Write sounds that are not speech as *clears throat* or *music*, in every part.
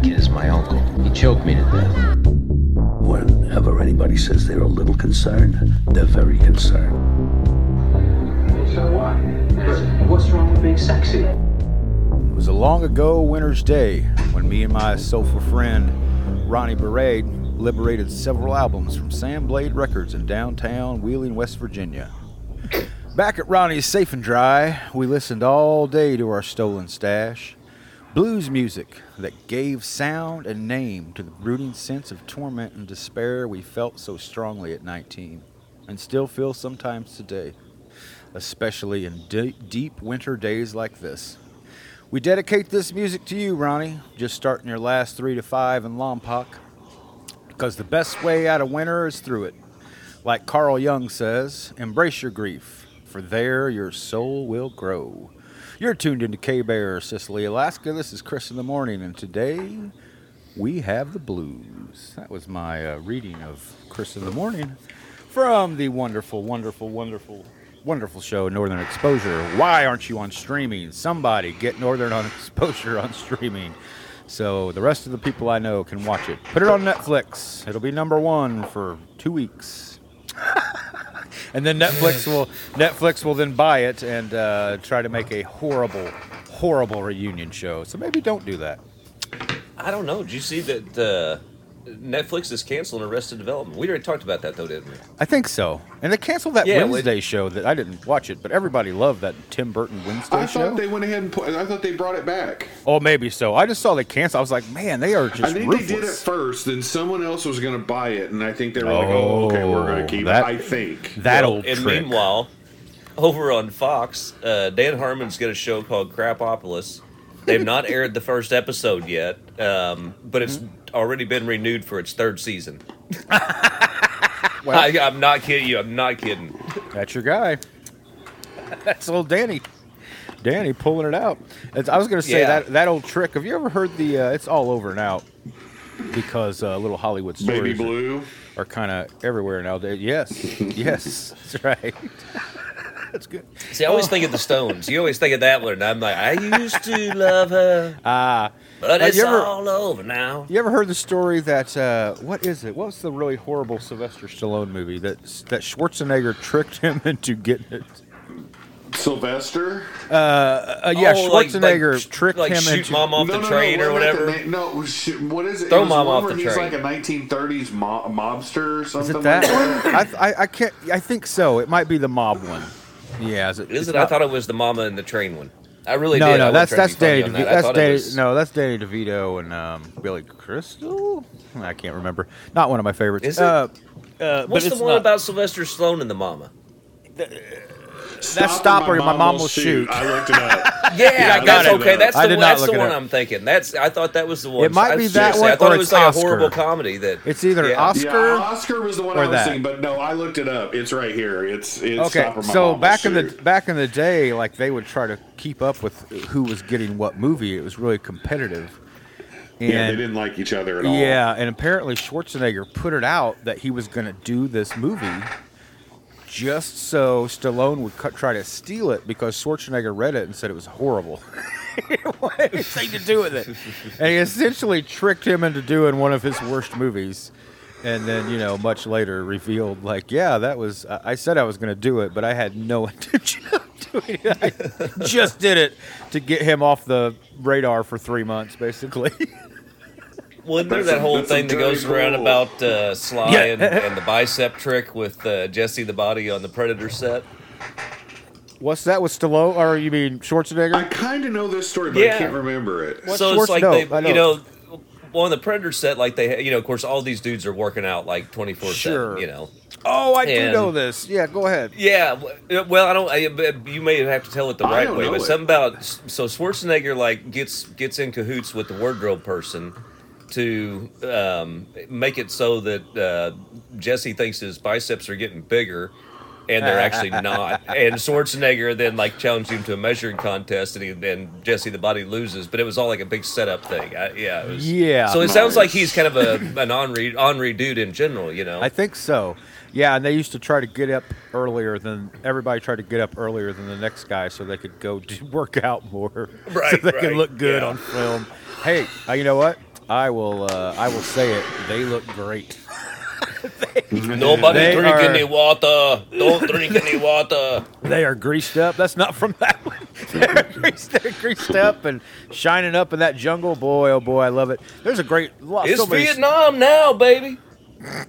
that kid is my uncle. He choked me to death. Whenever anybody says they're a little concerned, they're very concerned. So what? What's wrong with being sexy? It was a long ago winter's day when me and my soulful friend Ronnie Berade liberated several albums from Sam Blade Records in downtown Wheeling, West Virginia. Back at Ronnie's Safe and Dry, we listened all day to our stolen stash. Blues music that gave sound and name to the brooding sense of torment and despair we felt so strongly at 19, and still feel sometimes today, especially in de- deep winter days like this. We dedicate this music to you, Ronnie, just starting your last three to five in Lompoc, because the best way out of winter is through it. Like Carl Jung says, embrace your grief, for there your soul will grow. You're tuned into K Bear, Cicely, Alaska. This is Chris in the Morning, and today we have the blues. That was my uh, reading of Chris in the Morning from the wonderful, wonderful, wonderful, wonderful show Northern Exposure. Why aren't you on streaming? Somebody get Northern on *laughs* Exposure on streaming. So the rest of the people I know can watch it. Put it on Netflix. It'll be number one for two weeks. *laughs* *laughs* and then Netflix will Netflix will then buy it and uh, try to make a horrible, horrible reunion show. So maybe don't do that. I don't know. Did you see that uh, Netflix is canceling Arrested Development? We already talked about that, though, didn't we? I think so. And they canceled that Yeah, Wednesday show that I didn't watch it, but everybody loved that Tim Burton Wednesday I show. I thought they went ahead and put, I thought they brought it back. oh, maybe so. I just saw they canceled. I was like, man, they are just I think ruthless. they did it first, then someone else was going to buy it, and I think they were like, "Oh, okay, we're going Oh, to keep that- it." I think. that Well, old and trick. meanwhile, over on Fox, uh, Dan Harmon's got a show called Krapopolis. They've not aired the first episode yet, um, but it's already been renewed for its third season. *laughs* I, I'm not kidding you. I'm not kidding. That's your guy. That's old Danny. Danny pulling it out. It's, I was going to say Yeah. that that old trick. Have you ever heard the? Uh, it's all over now because uh, little Hollywood stories Baby Blue. are kind of everywhere nowadays. Yes, *laughs* yes, that's right. That's good. See, I always think of the Stones. You always think of that one, and I'm like, I used to love her, Ah, but it's ever- all over now. you ever heard the story that uh, what is it? What's the really horrible Sylvester Stallone movie that that Schwarzenegger tricked him into getting it? Sylvester. Uh, yeah, Oh, Schwarzenegger like, tricked like him shoot into. mom off no, the no, train no, or whatever. the no, sh- what is it? Throw it mom off where the he's train. like a 1930s mo- mobster or Is it that like one? I, I I can't. I think so. It might be the mob one. Yeah, is it? Is it's it? I thought it was the mama in the train one. I really No, did. No, wasn't that's that's be Danny. funny DeVito. that. That's thought Danny. was- No, that's Danny DeVito and um, Billy Crystal. I can't remember. Not one of my favorites. Is it? Uh, uh, What's but the it's one not- about Sylvester Stallone and the mama? That's Stop or My Mom Will Shoot. *laughs* I looked it up. *laughs* Yeah, I that's got it. okay. That's I the did one. not That's look the it one. I'm thinking. That's. I thought that was the one. It might I, be that one I thought or it was like a horrible comedy. That It's either Yeah. Oscar. Yeah, Oscar was the one I was that. thinking, but no, I looked it up. It's right here. It's it's Okay, Stop My so Mom Will back in the back in the day, like they would try to keep up with who was getting what movie. It was really competitive. And yeah, they didn't like each other at all. Yeah, and apparently Schwarzenegger put it out that he was going to do this movie just so Stallone would cut, try to steal it because Schwarzenegger read it and said it was horrible. *laughs* anything to do with it. And he essentially tricked him into doing one of his worst movies. And then, you know, much later revealed, like, yeah, that was, I I said I was going to do it, but I had no *laughs* intention of doing it. I just did it to get him off the radar for three months, basically. *laughs* wasn't there that whole thing that very goes around about uh, Sly Yeah. and, and the bicep trick with uh, Jesse the Body on the Predator set? What's that with Stallone? Or you mean Schwarzenegger? I kind of know this story, but I can't remember it. What so Schwarz- it's like no, they, I know. you know, on the Predator set, like they, you know, of course, all these dudes are working out like twenty four Sure. seven. You know. Oh, I do know this. Yeah, go ahead. Yeah, well, I don't. I, you may have to tell it the right way, but it. something about so Schwarzenegger like gets gets in cahoots with the wardrobe person to um, make it so that uh, Jesse thinks his biceps are getting bigger, and they're actually *laughs* not. And Schwarzenegger then like challenged him to a measuring contest, and he, then Jesse the Body loses. But it was all like a big setup thing. I, yeah, it was, Yeah. So it sounds like he's kind of a an Henri Henri dude in general, you know. I think so. Yeah, and they used to try to get up earlier than everybody tried to get up earlier than the next guy so they could go do, *laughs* work out more. right? so they right, could look good yeah. on film. Hey, uh, you know what? I will. Uh, I will say it. They look great. *laughs* Nobody They drink are- any water. Don't drink any water. They are greased up. That's not from that one. *laughs* They're greased, they're greased up and shining up in that jungle. Boy, oh boy, I love it. There's a great lot. It's so many- Vietnam now, baby.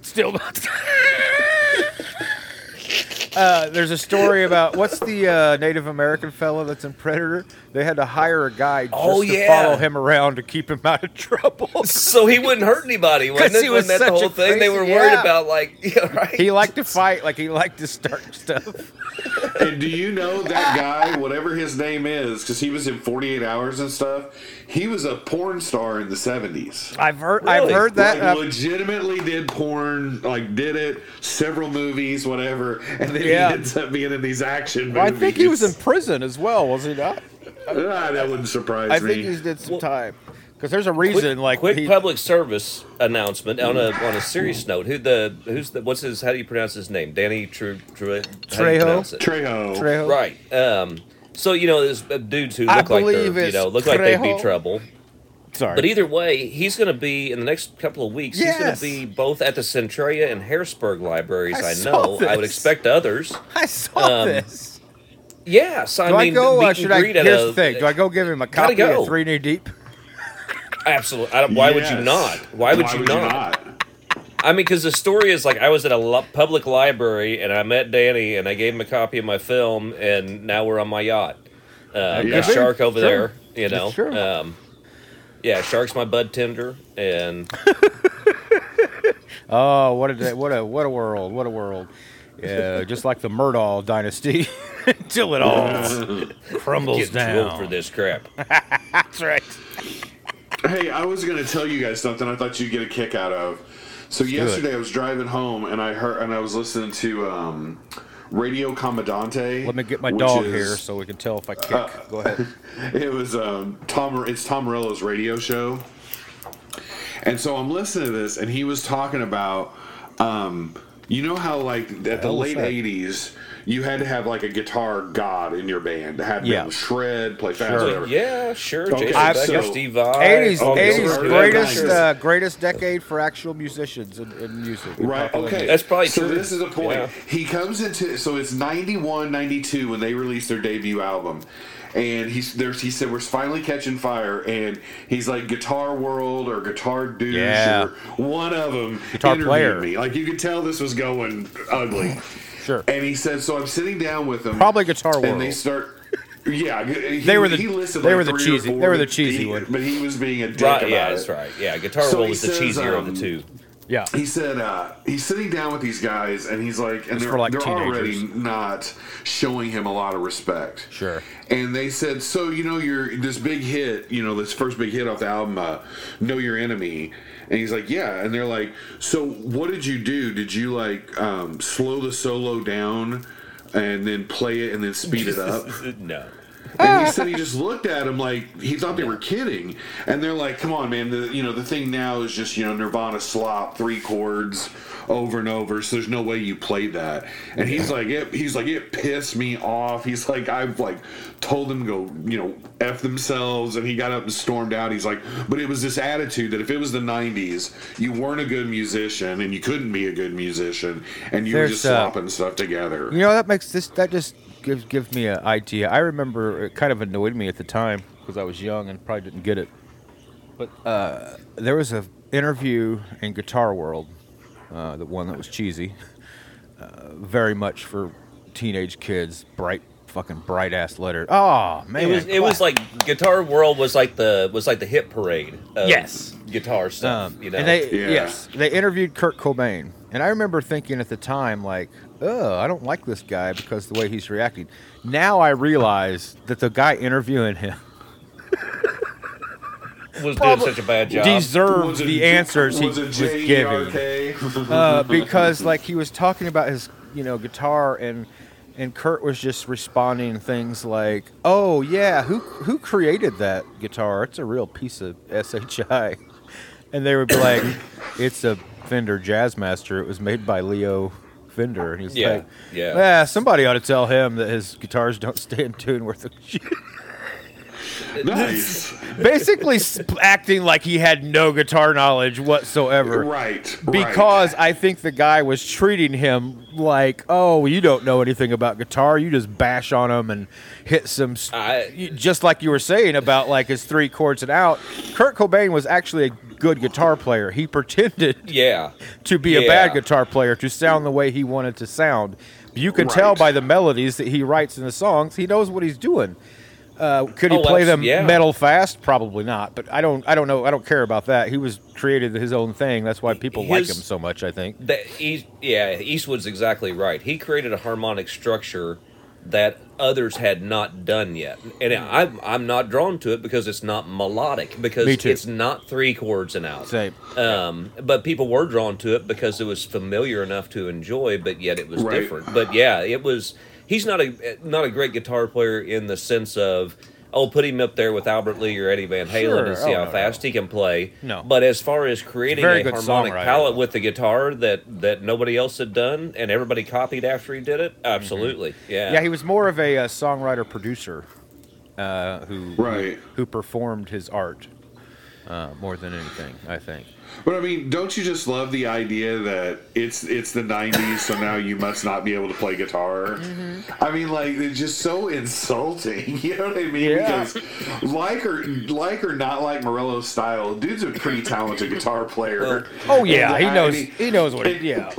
Still. *laughs* Uh, there's a story about what's the uh, Native American fellow that's in Predator? They had to hire a guy just Oh, to follow him around to keep him *laughs* out of trouble. So he wouldn't hurt anybody, *laughs* wasn't 'Cause it? he was Wasn't that the such a whole thing? they were worried yeah. about like, *laughs* yeah, right. he liked to fight, like he liked to start stuff. And do you know that guy, whatever his name is, because he was in 48 Hours and stuff, he was a porn star in the 70s. I've heard, I've heard that. like uh, legitimately did porn, like did it, several movies, whatever, and then Yeah. he ends up being in these action movies. I think he was in prison as well, was he not? Ah, that wouldn't surprise I me. I think he did some time. Because there's a reason, like quick he, public service announcement on a on a serious note. Who the who's the what's his how do you pronounce his name? Danny Tre, Tre, how Trejo? Trejo. Trejo. Right. Um. So you know, there's uh, dudes who I look like they're you know look like they'd be trouble. Sorry. But either way, he's going to be in the next couple of weeks. He's going to be both at the Centralia and Harrisburg libraries. I I, saw know. I would expect others. I saw um, this. Yes, I Do I, mean, go? Uh, should I? greet Here's a- the thing. Do I go give him a copy go. of Three Knee Deep? Absolutely. I don't, why would you Yes. not? Why would, you, not? I mean, because the story is like I was at a lo- public library and I met Danny and I gave him a copy of my film and now we're on my yacht. Uh, Yeah. Got Shark over Sure. there, you know. Sure. Um, yeah, Shark's my bud tender, and *laughs* Oh, what a what a what a world! What a world! Yeah, just like the Murdaugh dynasty, *laughs* until it all *laughs* crumbles get down. for this crap. That's right. Hey, I was going to tell you guys something I thought you'd get a kick out of. So yesterday I was driving home and I heard and I was listening to um, Radio Commandante. Let me get my dog is- here so we can tell if I kick. Go ahead. *laughs* It was um, Tom. It's Tom Morello's radio show, and so I'm listening to this, and he was talking about, um, you know how like at the hell late that? '80s, you had to have like a guitar god in your band to have Yeah. them shred, play fast, Sure. whatever. Yeah, sure. Okay, Jason I've- Becker, so- Steve Vai. 80s, Oh, 80s greatest uh, greatest decade for actual musicians in, in music. in Right. Okay. music. That's probably so true. this is a point. Yeah. He comes into so it's 91, 92 when they released their debut album. And he's there's he said we're finally catching fire and he's like Guitar World or Guitar Douche Yeah. or one of them Guitar interviewed player. me. Like you could tell this was going ugly. Sure. And he said so I'm sitting down with him Probably Guitar World. and they start yeah, he, They were the- he listed they like were the three or cheesy- they were the but cheesy he- one. But he was being a dick Right, about yeah, it. that's right. Yeah, Guitar So World he was the says, cheesier of um, the two. Yeah. he said uh, he's sitting down with these guys and he's like and they're, like, they're already not showing him a lot of respect Sure. and they said so you know you're this big hit you know this first big hit off the album uh, know your enemy and he's like yeah and they're like so what did you do did you like um, slow the solo down and then play it and then speed it *laughs* up no. And he said he just looked at him like he thought they were kidding. And they're like, "Come on, man! The you know the thing now is just you know Nirvana slop three chords over and over. So there's no way you play that." And he's like, it, "He's like it pissed me off." He's like, "I've like told them to go you know f themselves," and he got up and stormed out. He's like, "But it was this attitude that if it was the '90s, you weren't a good musician and you couldn't be a good musician, and you were just uh, slopping stuff together." You know that makes this that just gives gives me an idea. I remember it kind of annoyed me at the time because I was young and probably didn't get it. But uh, there was a interview in Guitar World, uh, the one that was cheesy, *laughs* uh, very much for teenage kids, bright fucking bright ass letter. Oh man, It was it was like Guitar World was like the was like the hit parade. Of Yes. guitar stuff. Um, you know, And they Yeah. yes, they interviewed Kurt Cobain, and I remember thinking at the time like, "Oh, I don't like this guy because the way he's reacting." Now I realize that the guy interviewing him *laughs* was doing such a bad job. deserved it the J- answers he was it was J giving. *laughs* Uh, because like he was talking about his you know guitar and and Kurt was just responding things like, "Oh yeah, who who created that guitar? It's a real piece of SHI." And they would be like, "It's a Fender Jazzmaster. It was made by Leo Fender." And he's Yeah, like, yeah. "Yeah, somebody ought to tell him that his guitars don't stay in tune worth a *laughs* shit." Nice. *laughs* Basically, acting like he had no guitar knowledge whatsoever. right. Because right. I think the guy was treating him like, oh, you don't know anything about guitar. You just bash on him and hit some. s- I- you- just like you were saying about like his three chords and out. Kurt Cobain was actually a good guitar player. He pretended *laughs* Yeah. to be a bad guitar player to sound the way he wanted to sound. You can tell by the melodies that he writes in the songs. He knows what he's doing. Uh, could he Oh, play them yeah. metal fast? Probably not. But I don't. I don't know. I don't care about that. He was created his own thing. That's why people like him so much. I think. That yeah, Eastwood's exactly right. He created a harmonic structure that others had not done yet, and I'm I'm not drawn to it because it's not melodic because Me too. it's not three chords and out. Same. Um, but people were drawn to it because it was familiar enough to enjoy, but yet it was Right. different. But yeah, it was. He's not a not a great guitar player in the sense of. Oh, put him up there with Albert Lee or Eddie Van Halen Sure. and see Oh, how no, fast he can play. No. But as far as creating very a harmonic songwriter. palette with the guitar that that nobody else had done and everybody copied after he did it, absolutely, yeah. Mm-hmm. Yeah, he was more of a, uh songwriter producer uh, who Right. who performed his art uh, more than anything. I think. But I mean, don't you just love the idea that it's it's the '90s, so now you must not be able to play guitar? Mm-hmm. I mean, like it's just so insulting. *laughs* You know what I mean? Yeah. Because like or like or not like Morello's style, dude's a pretty talented guitar player. Oh yeah, And, he uh, knows. and He knows what. He, and- yeah.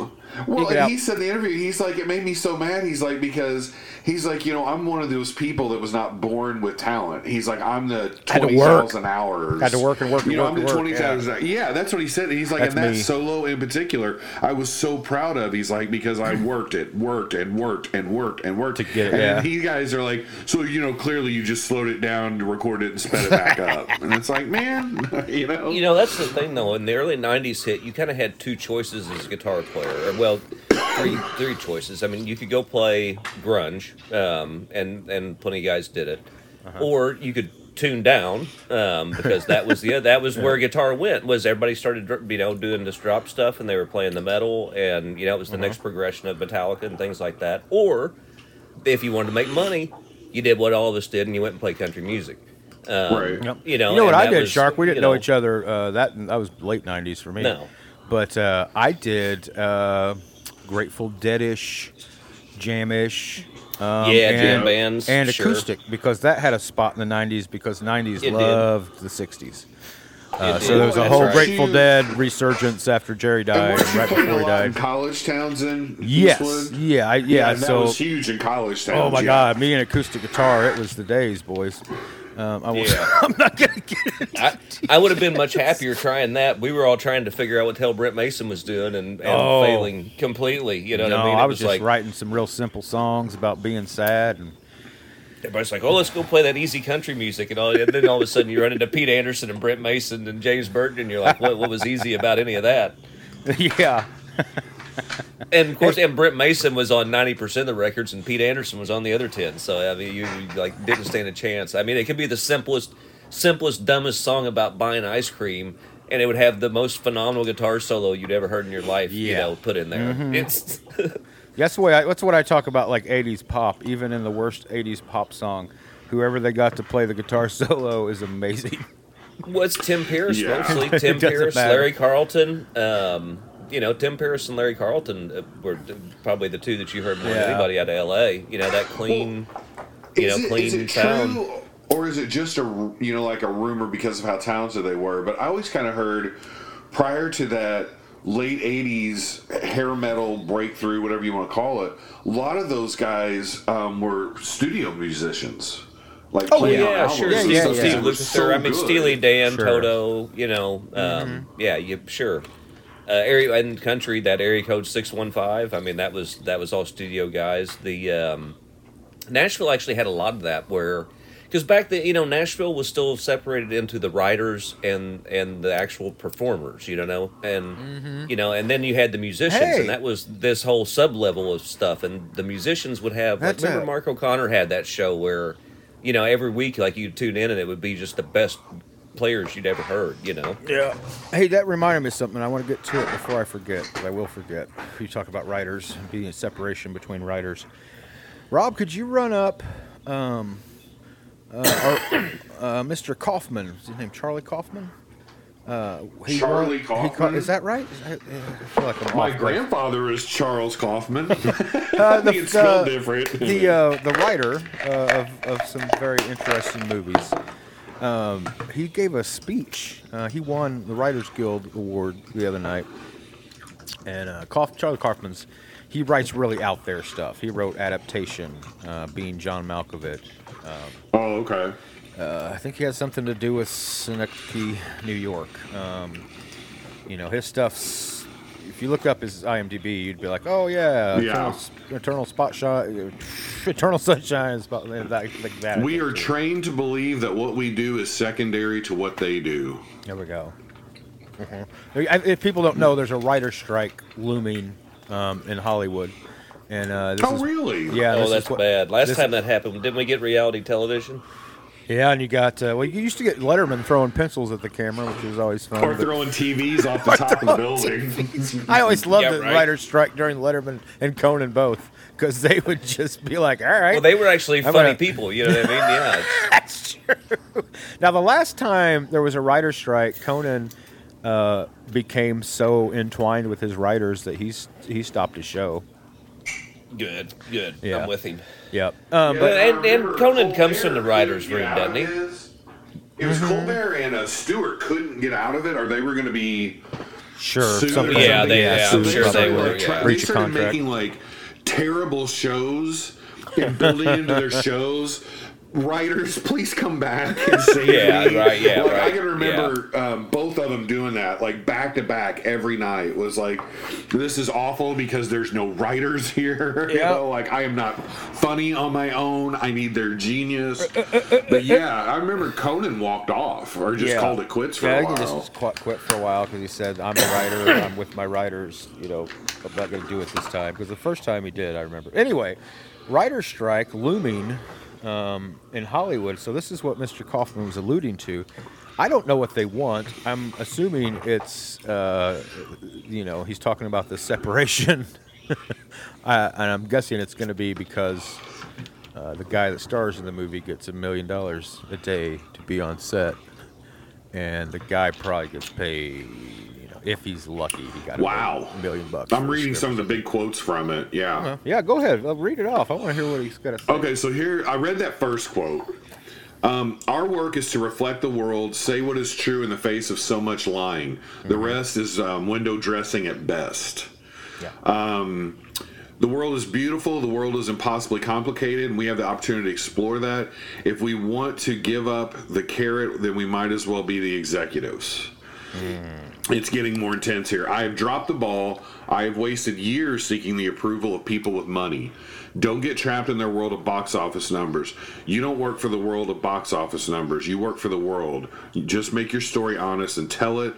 Well, and out- he said in the interview, he's like, it made me so mad. He's like, because he's like, you know, I'm one of those people that was not born with talent. He's like, I'm the Had to twenty work. thousand hours. Had to work and work and You know, work I'm the work, twenty thousand. Yeah. that's what he said. He's like, That's and that me. solo in particular, I was so proud of. He's like, because I *clears throat* worked it, worked and worked and worked and worked To get it, And yeah. he guys are like, so you know, clearly you just slowed it down to record it and sped it back up, *laughs* and it's like, man, *laughs* you know, You know, that's the thing though. In the early '90s hit, you kind of had two choices as a guitar player. Or, well, three three choices. I mean, you could go play grunge, um, and and plenty of guys did it, or you could tune down um, because that was the *laughs* that was where guitar went. Was everybody started you know doing this drop stuff and they were playing the metal, and you know it was the next progression of Metallica and things like that. Or if you wanted to make money, you did what all of us did, and you went and played country music. Um, Right. Yep. You know, you know what I did, was, Shark? We didn't you know, each other. Uh, that that was late '90s for me. No. But uh, I did uh, Grateful Deadish, Jamish. Um, Yeah, and, jam bands, and sure. acoustic because that had a spot in the '90s because '90s It did. loved the '60s. Uh, so there was a whole right. Grateful You- Dead resurgence after Jerry died, weren't and right before he a lot in died. college towns in Yes, Eastwood? yeah, I, yeah. that so was huge in college towns. Oh my yeah. God, me and acoustic guitar, it was the days, boys. Um, I was, Yeah. *laughs* I'm not gonna get it. I, I would have been much happier trying that. We were all trying to figure out what the hell Brent Mason was doing and, and Oh. failing completely. You know no, what I mean? It I was, just like writing some real simple songs about being sad, and everybody's like, "Oh, let's go play that easy country music," and all. And then all of a sudden, you run into Pete Anderson and Brent Mason and James Burton, and you're like, "What? What was easy about any of that?" *laughs* yeah, *laughs* And of course, and Brent Mason was on ninety percent of the records, and Pete Anderson was on the other ten. So I mean, you, you like didn't stand a chance. I mean, it could be the simplest, simplest, dumbest song about buying ice cream, and it would have the most phenomenal guitar solo you'd ever heard in your life. You Yeah. know, put in there. It's *laughs* that's the way. I, that's what I talk about, like '80s pop. Even in the worst '80s pop song, whoever they got to play the guitar *laughs* solo is amazing. what's Tim Pierce Yeah. mostly? Tim Pierce, matter. Larry Carlton. Um, you know, Tim Pierce and Larry Carlton uh, were probably the two that you heard more Yeah. than anybody out of L.A. You know, that clean, you know, it, clean is sound. or is it just a you know like a rumor because of how talented they were? But I always kind of heard prior to that late '80s hair metal breakthrough, whatever you want to call it, a lot of those guys um, were studio musicians. Like Oh playing on yeah, albums sure. and yeah, stuff. yeah. Steve were Lukather. so I mean, good. Steely Dan, Sure. Toto. You know, um, yeah, you sure. Uh, area and country that area code six one five. I mean, that was that was all studio guys. The um, Nashville actually had a lot of that where. Because back then, you know, Nashville was still separated into the writers and and the actual performers, you know, and you know, and then you had the musicians, Hey. and that was this whole sub level of stuff. And the musicians would have, like, remember Mark O'Connor had that show where, you know, every week, like you'd tune in and it would be just the best players you'd ever heard, you know. Yeah. Hey, that reminded me of something. I want to get to it before I forget, 'cause I will forget. You talk about writers and being a separation between writers. Rob, could you run up um, uh, Mr. *coughs* Kaufman. Is his name Charlie Kaufman? Uh, he Charlie he Kaufman? is that right? Is that- I feel like I'm My off base. grandfather is Charles Kaufman. *laughs* Uh, *laughs* I think it's spelled different. the uh, the writer uh, of, of some very interesting movies. Um, he gave a speech. Uh, he won the Writers Guild Award the other night, and uh, Kauf- Charlie Kaufman's he writes really out there stuff. He wrote Adaptation, uh, being John Malkovich. oh, okay. Uh, I think he has something to do with Synecdoche, New York. Um, you know, his stuff's. If you look up his IMDb, you'd be like, "Oh yeah, Yeah. Eternal, Eternal Spot Shot, *laughs* Eternal Sunshine, spot, that, like that." We are trained to believe that what we do is secondary to what they do. There we go. Mhm. If people don't know, there's a writer's strike looming um, in Hollywood, and uh, this Oh, is, really? Yeah, oh, this is that's what- bad. Last this- time that happened, didn't we get reality television? Yeah, and you got uh, well, you used to get Letterman throwing pencils at the camera, which was always fun. Or but- throwing TVs off *laughs* the top of the building. *laughs* I always loved Yeah, the right. writer's strike during Letterman and Conan both because they would just be like, "All right, Well, they were actually I'm funny gonna- *laughs* people. You know what I mean? Yeah. that's true." Now, the last time there was a writer's strike, Conan uh, became so entwined with his writers that he's he stopped his show. Good, good. Yeah. I'm with him. Yep. Um, But- but and- and Conan comes from the writer's room, doesn't he? It was Colbert and uh, Stewart couldn't get out of it, or they were going to be sure, sued something. Yeah, something. they- yeah, So I'm sure they were, like, yeah. they Breach started making like terrible shows and building into their shows. Writers, *laughs* please come back and *laughs* save Yeah, me. right, yeah, like, I can remember um, both of them doing that, like back to back every night. Was like, this is awful because there's no writers *laughs* here. You Yeah. know, like I am not funny on my own. I need their genius. Uh, uh, uh, but yeah, I remember Conan walked off or just Yeah. called it quits for yeah, a I think he while. just quit, quit for a while because he said, "I'm a writer. I'm with my writers. You know, I'm not going to do it this time." Because the first time he did, I remember. Anyway, writer's strike looming um, in Hollywood. So this is what Mr. Kaufman was alluding to. I don't know what they want. I'm assuming it's, uh, you know, he's talking about the separation, *laughs* and I'm guessing it's going to be because uh, the guy that stars in the movie gets a million dollars a day to be on set, and the guy probably gets paid. If he's lucky, he got wow a million, bucks. I'm reading some of the big quotes from it. Yeah. Uh, Yeah, go ahead. I'll read it off. I want to hear what he's got to say. Okay, so here I read that first quote. Um, our work is to reflect the world, say what is true in the face of so much lying. The rest is um, window dressing at best. Yeah. Um, the world is beautiful. The world is impossibly complicated, and we have the opportunity to explore that. If we want to give up the carrot, then we might as well be the executives. It's getting more intense here. I have dropped the ball. I have wasted years seeking the approval of people with money. Don't get trapped in their world of box office numbers. You don't work for the world of box office numbers. You work for the world. You just make your story honest and tell it.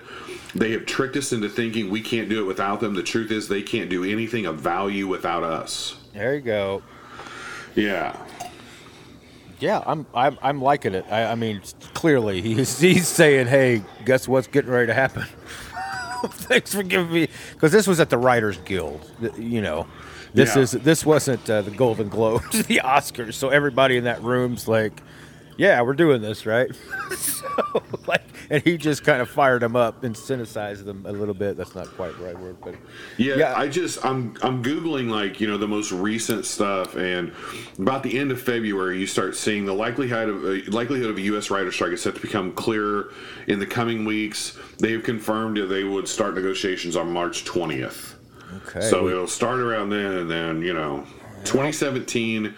They have tricked us into thinking we can't do it without them. The truth is, they can't do anything of value without us. There you go. Yeah. Yeah, I'm I'm, I'm liking it. I, I mean, clearly *laughs* he's he's saying, "Hey, guess what's getting ready to happen?" *laughs* Thanks for giving me because this was at the Writers Guild. You know, this Yeah. is this wasn't uh, the Golden Globes, *laughs* the Oscars. So everybody in that room's like, "Yeah, we're doing this, right?" so like, *laughs* and he just kind of fired them up and synthesized them a little bit. That's not quite the right word, but Yeah, Yeah. I just I'm I'm googling like you know the most recent stuff, and about the end of February, you start seeing the likelihood of uh, likelihood of a U.S. writer strike is set to become clearer in the coming weeks. They have confirmed that they would start negotiations on March 20th. okay. So it'll start around then, and then you know, 2017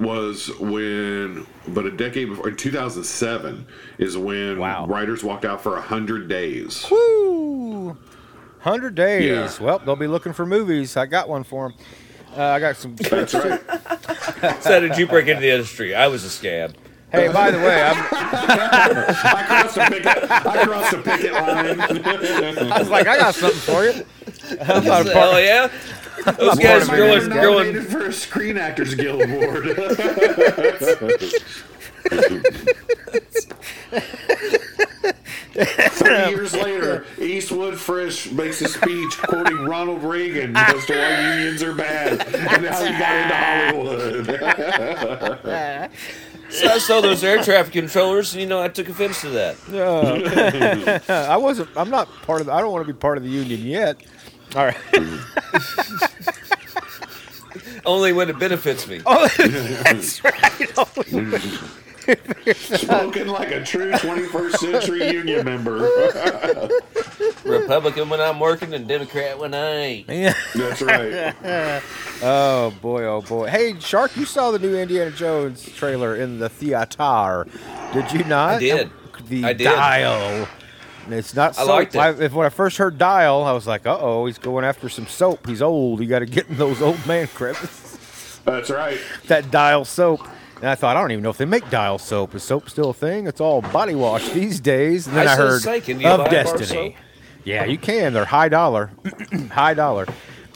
was when, but a decade before, in 2007 is when Wow. writers walked out for hundred days. Woo! Hundred days. Yeah. Well, they'll be looking for movies. I got one for them. Uh, I got some. That's right. *laughs* So how did you break into the industry? I was a scab. Hey, by the way, I'm, *laughs* I crossed the picket. I crossed the picket line. I was like, I got something for you. I'm not a Hell yeah! *laughs* Those guys I growing, got growing. nominated for a Screen Actors Guild award. Thirty years later, Eastwood Frisch makes a speech quoting Ronald Reagan as to why unions are bad and how he got into Hollywood. So I saw those air traffic controllers, and you know, I took offense to that. *laughs* I wasn't. I'm not part of. The, I don't want to be part of the union yet. All *laughs* oh, *laughs* right. Only when it benefits me. Oh, that's right. Spoken like a true 21st century union member. *laughs* Republican when I'm working, and Democrat when I ain't. Yeah. That's right. Oh boy, oh boy. Hey, Shark, you saw the new Indiana Jones trailer in the theater, did you not? I did. The I did. Dial. And It's not I soap. liked it. I, if when I first heard Dial, I was like, "Uh oh, he's going after some soap. He's old. You got to get in those old man cribs." That's right. that Dial soap. And I thought, I don't even know if they make Dial soap. Is soap still a thing? It's all body wash these days. And then I I, heard say, of Destiny. Yeah, you can. They're high dollar, *clears throat* high dollar.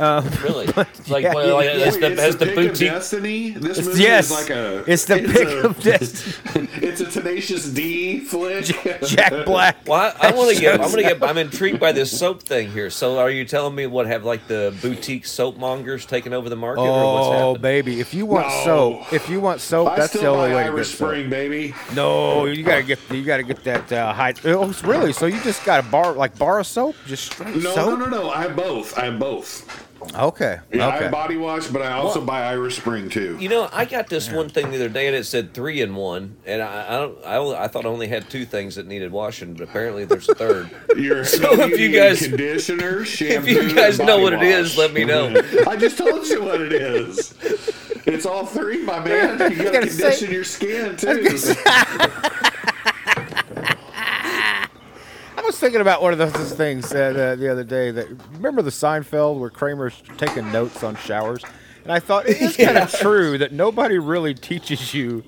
Um, *laughs* Really? It's like, Yeah, one like yeah, has the, Wait, has it's the pick of boutique. Destiny. This It's- movie yes, is like a. it's the pick a- of Destiny. *laughs* It's a Tenacious D flick. Jack Black. Well, I, I want to *laughs* get. I'm going to get. I'm intrigued by this soap thing here. So, are you telling me what have like the boutique soap mongers taken over the market, or what's Oh, baby! If you want No. soap, if you want soap, I that's the only buy way to Irish get soap. Spring, baby. No, you gotta get you gotta get that uh, high. Oh, really? So you just got a bar like bar of soap, just straight No, soap? no, no, no. I have both. I have both. Okay, Yeah, I okay. have body wash, but I also buy Irish Spring too. You know, I got this one thing the other day, and it said three in one, and I I, don't, I, only, I thought I only had two things that needed washing, but apparently there's a third. *laughs* Your So if you guys- conditioner, shampoo, *laughs* if you guys know body what it is, let me know. *laughs* I just told you what it is. It's all three, my man. You gotta gonna say- condition your skin too. I was thinking about one of those those *laughs* things uh, the, the other day. That remember the Seinfeld where Kramer's taking notes on showers, and I thought it is *laughs* kind of true that nobody really teaches you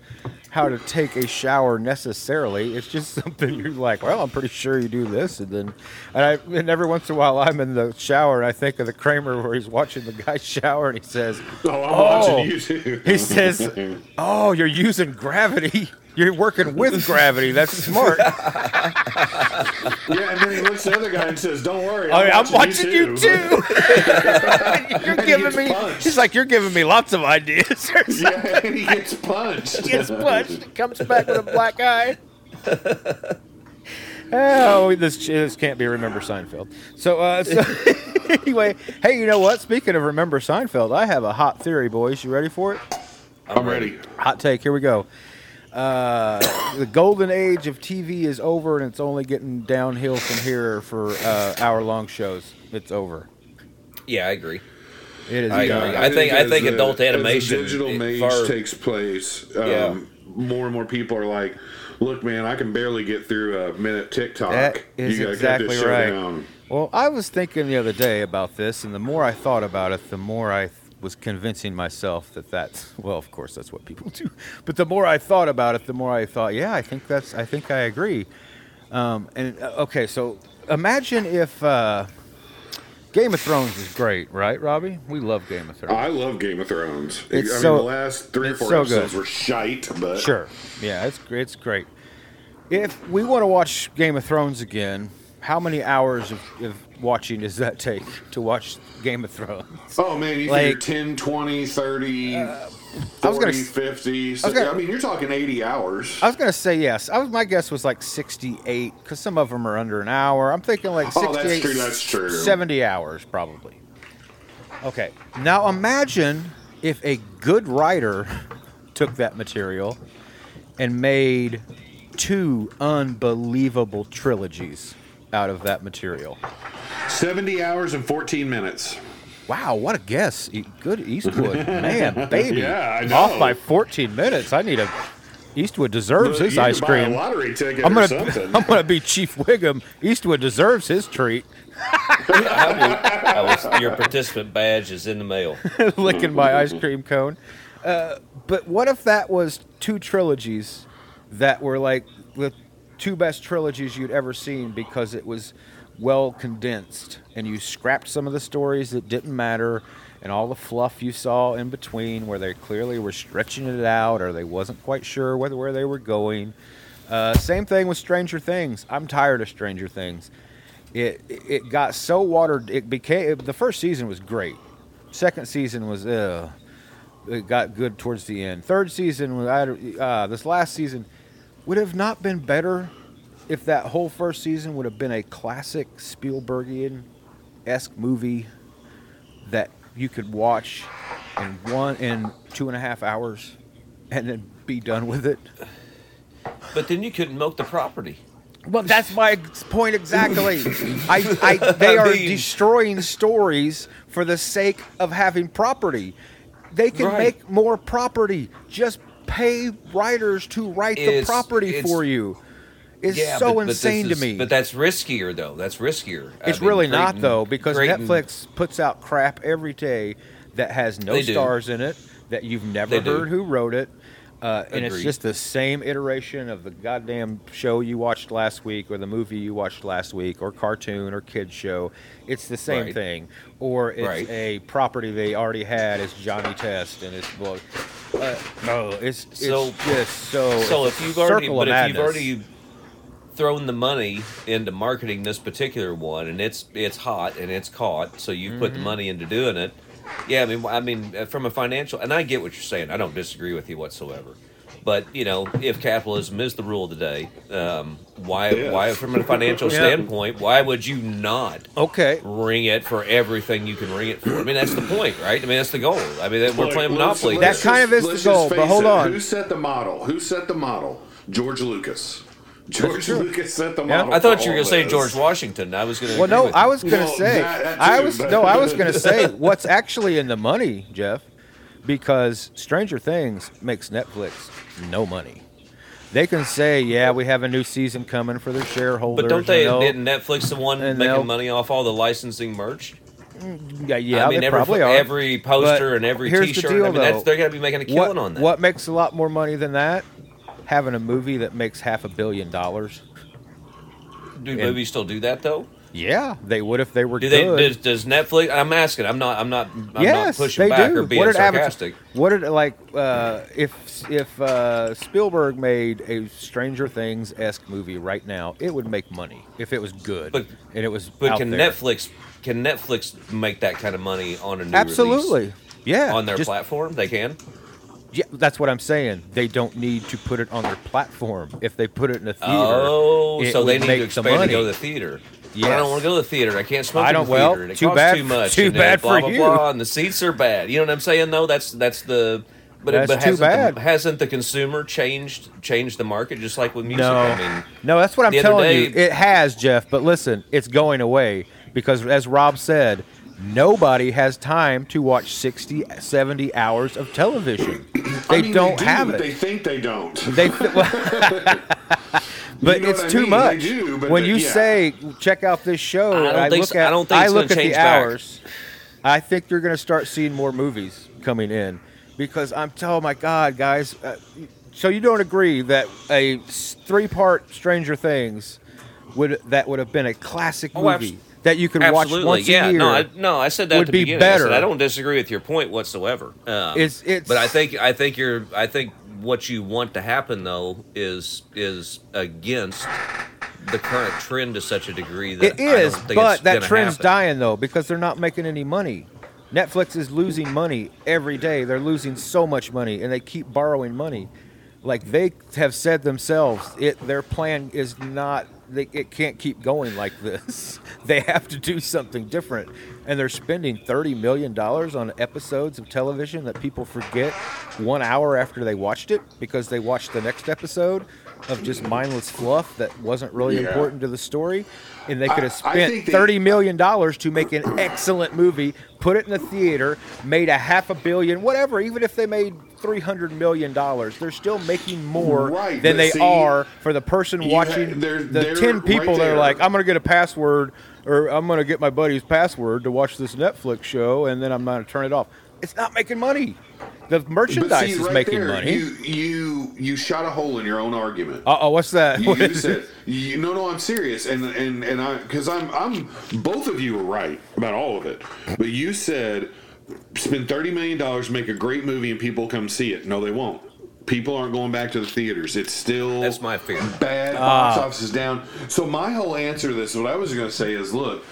how to take a shower necessarily. It's just something you're like, well, I'm pretty sure you do this, and then, and I, and every once in a while I'm in the shower and I think of the Kramer where he's watching the guy *laughs* shower and he says, Oh, I'm Oh. watching you too. he says, "Oh, you're using gravity. You're working with gravity. That's smart." *laughs* Yeah, and then he looks at the other guy and says, "Don't worry, Oh, I'm, yeah, I'm watching, watching you too. *laughs* *laughs* you're And he giving gets me. punched. He's like, you're giving me lots of ideas. Yeah, and he gets punched. He gets punched. Comes back with a black eye. Oh, this this can't be remember Seinfeld. So, uh, so anyway, hey, you know what? Speaking of remember Seinfeld, I have a hot theory, boys. You ready for it? I'm ready. Hot take. Here we go. Uh, the golden age of TV is over, and it's only getting downhill from here for uh, hour-long shows. It's over. Yeah, I agree. It is. I agree. I think- I think the- adult animation, digital it- age far- takes place. Um, Yeah. More and more people are like, "Look, man, I can barely get through a minute TikTok. That is you exactly cut this right. down." Well, I was thinking the other day about this, and the more I thought about it, the more I th- was convincing myself that that's *laughs* well, of course, that's what people *laughs* do. But the more I thought about it, the more I thought, yeah, I think that's, I think I agree. Um, and uh, okay, so imagine if uh, Game of Thrones is great, right, Robbie? We love Game of Thrones. I love Game of Thrones. It's I mean, so- the last three or four so episodes good. were shite, but Sure. Yeah, it's great. It's great. If we want to watch Game of Thrones again, how many hours of, of watching does that take to watch Game of Thrones? Oh man, you Like- figure 10, 20, 30, uh, I was 40, gonna 50. So, I gonna- I mean, you're talking 80 hours. I was gonna say yes. I was my guess was like 68 because some of them are under an hour. I'm thinking like Oh, 68, that's true, that's true. 70 hours probably. Okay, now imagine if a good writer *laughs* took that material and made two unbelievable trilogies out of that material. 70 hours and 14 minutes. Wow, what a guess! Good Eastwood, *laughs* man, baby. Yeah, I know. Off by 14 minutes. I need a. Eastwood deserves his You ice could buy cream. a lottery ticket I'm or gonna, something. *laughs* I'm gonna be Chief Wiggum. Eastwood deserves his treat. I will, I will, your participant badge is in the mail. *laughs* licking my ice cream cone. Uh, but what if that was two trilogies that were like the two best trilogies you'd ever seen because it was well condensed and you scrapped some of the stories that didn't matter and all the fluff you saw in between where they clearly were stretching it out or they wasn't quite sure whether where they were going. Uh, same thing with Stranger Things. I'm tired of Stranger Things. It it got so watered. It became the first season was great. Second season was uh it got good towards the end. Third season, I- uh, this last season, would have not been better if that whole first season would have been a classic Spielbergian esque movie that you could watch in one in two and a half hours and then be done with it. But then you couldn't milk the property. Well, that's my point exactly. *laughs* I, I, they I are mean- destroying stories for the sake of having property. They can Right. make more property. Just pay writers to write the property for you. It's Yeah, so but- but insane is- to me. But that's riskier, though. That's riskier. I it's mean, really not though, because Netflix puts out crap every day that has no They do. stars in it, that you've never They do. heard who wrote it. Uh, and it's just the same iteration of the goddamn show you watched last week, or the movie you watched last week, or cartoon or kids show. It's the same Right. thing. Or it's Right. a property they already had. It's Johnny Test, and it's well, uh, no, it's it's So- just so. So if you've already, but if you've already thrown the money into marketing this particular one, and it's it's hot and it's caught, so you have put the Mm-hmm. money into doing it. Yeah, I mean, I mean, uh, from a financial, and I get what you're saying. I don't disagree with you whatsoever. But you know, if capitalism is the rule of the day, um, why, Yeah. why, from a financial *laughs* Yeah. standpoint, why would you not okay, ring it for everything you can ring it for? I mean, that's the point, right? I mean, that's the goal. I mean, we're Like, playing Monopoly. That kind of is the goal, but face hold it. on. Who set the model? Who set the model? George Lucas. George true. Lucas set the Yeah. I thought for you were going to say. George Washington. I was going to. Well, no, I was gonna Well, say, that- that I was but- no, I was gonna *laughs* say what's actually in the money, Jeff, because Stranger Things makes Netflix no money. They can say, yeah, we have a new season coming for their shareholders. But don't they? you know. Didn't Netflix the one And making they'll- money off all the licensing merch? Mm, yeah, yeah, I mean, they every, probably are. every poster But and every T-shirt. deal, I mean, that's, they're going to be making a killing what, on that. What makes a lot more money than that? Having a movie that makes half a billion dollars. do and- movies still do that though? Yeah, they would if they were Do they? good. Does, does Netflix? I'm asking. I'm not. I'm not. I'm yes, not pushing back do. or being what did sarcastic. what did like uh, if if uh, Spielberg made a Stranger Things esque movie right now, it would make money if it was good But- and it was. But can there. Netflix? Can Netflix make that kind of money on a new Absolutely, yeah, on their just- platform? They can. Yeah, that's what I'm saying. They don't need to put it on their platform. If they put it in a theater, Oh, so they need make to expand and money. go to the theater. But I don't want to go to the theater. I can't smoke I don't- the well, theater. it too costs bad- too much. too bad blah, for blah, you. Blah, and the seats are bad. You know what I'm saying? Though that's that's the. But, it, That's but too hasn't bad. The, hasn't the consumer changed changed the market just like with music? No, I mean, no, that's what I'm telling you. It has, Jeff. But listen, it's going away because, as Rob said, nobody has time to watch 60, 70 hours of television. They *clears throat* I mean, don't do, have but it. They think they don't. They, well, *laughs* *laughs* but You know it's too mean? much. They do, but when they- you yeah. say check out this show, I don't and think look so- at I don't think I it's look gonna at change the back. hours. I think you're going to start seeing more movies coming in because I'm oh my god, guys. Uh, so you don't agree that a three part Stranger Things would that would have been a classic Oh, movie that you could watch once yeah. a year? No, I, no, I said that would be beginning. I, said, better. I don't disagree with your point whatsoever. Um, It's- it's- but I think I think you're I think what you want to happen though is is against the current trend to such a degree that It is, I don't think but that trend's happen. dying though because they're not making any money. Netflix is losing money every day. They're losing so much money, and they keep borrowing money. Like they have said themselves, it their plan is not. They, it can't keep going like this. *laughs* they have to do something different, and they're spending thirty million dollars on episodes of television that people forget one hour after they watched it because they watched the next episode of just mindless fluff that wasn't really Yeah. important to the story, and they could have spent they- thirty million dollars to make an *clears throat* excellent movie, put it in the theater, made a half a billion, whatever. Even if they made three hundred million dollars, they're still making more Right, than they see, are for the person watching. ha- they're- the they're ten people right that are like, I'm gonna get a password, or I'm gonna get my buddy's password to watch this Netflix show, and then I'm gonna turn it off. It's not making money. The merchandise see, is right making there, money. You you you shot a hole in your own argument. Uh oh, what's that? You, What you said you, no, no. I'm serious, and and and I because I'm I'm both of you are right about all of it. But you said spend thirty million dollars, make a great movie, and people come see it. No, they won't. People aren't going back to the theaters. It's still That's my fear. bad Ah. box office is down. So my whole answer to this, what I was going to say is, look,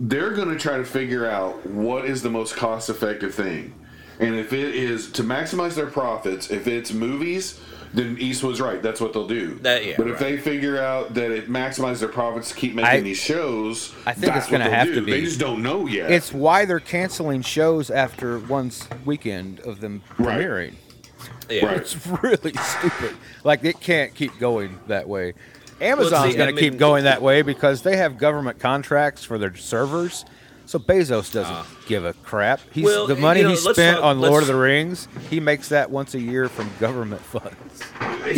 they're going to try to figure out what is the most cost effective thing. And if it is to maximize their profits, if it's movies, then Eastwood's right. That's what they'll do. That- yeah, but if right. they figure out that it maximizes their profits to keep making I- these shows, I think that's it's gonna what they'll have do. to be. They just don't know yet. It's why they're canceling shows after one weekend of them Right. premiering. Yeah. Right. It's *laughs* really stupid. Like it can't keep going that way. Amazon's going to keep going that *laughs* way because they have government contracts for their servers. So Bezos doesn't Ah. Give a crap. He's Well, the money you know, he let's spent talk- on Lord let's- of the Rings. He makes that once a year from government *laughs* funds.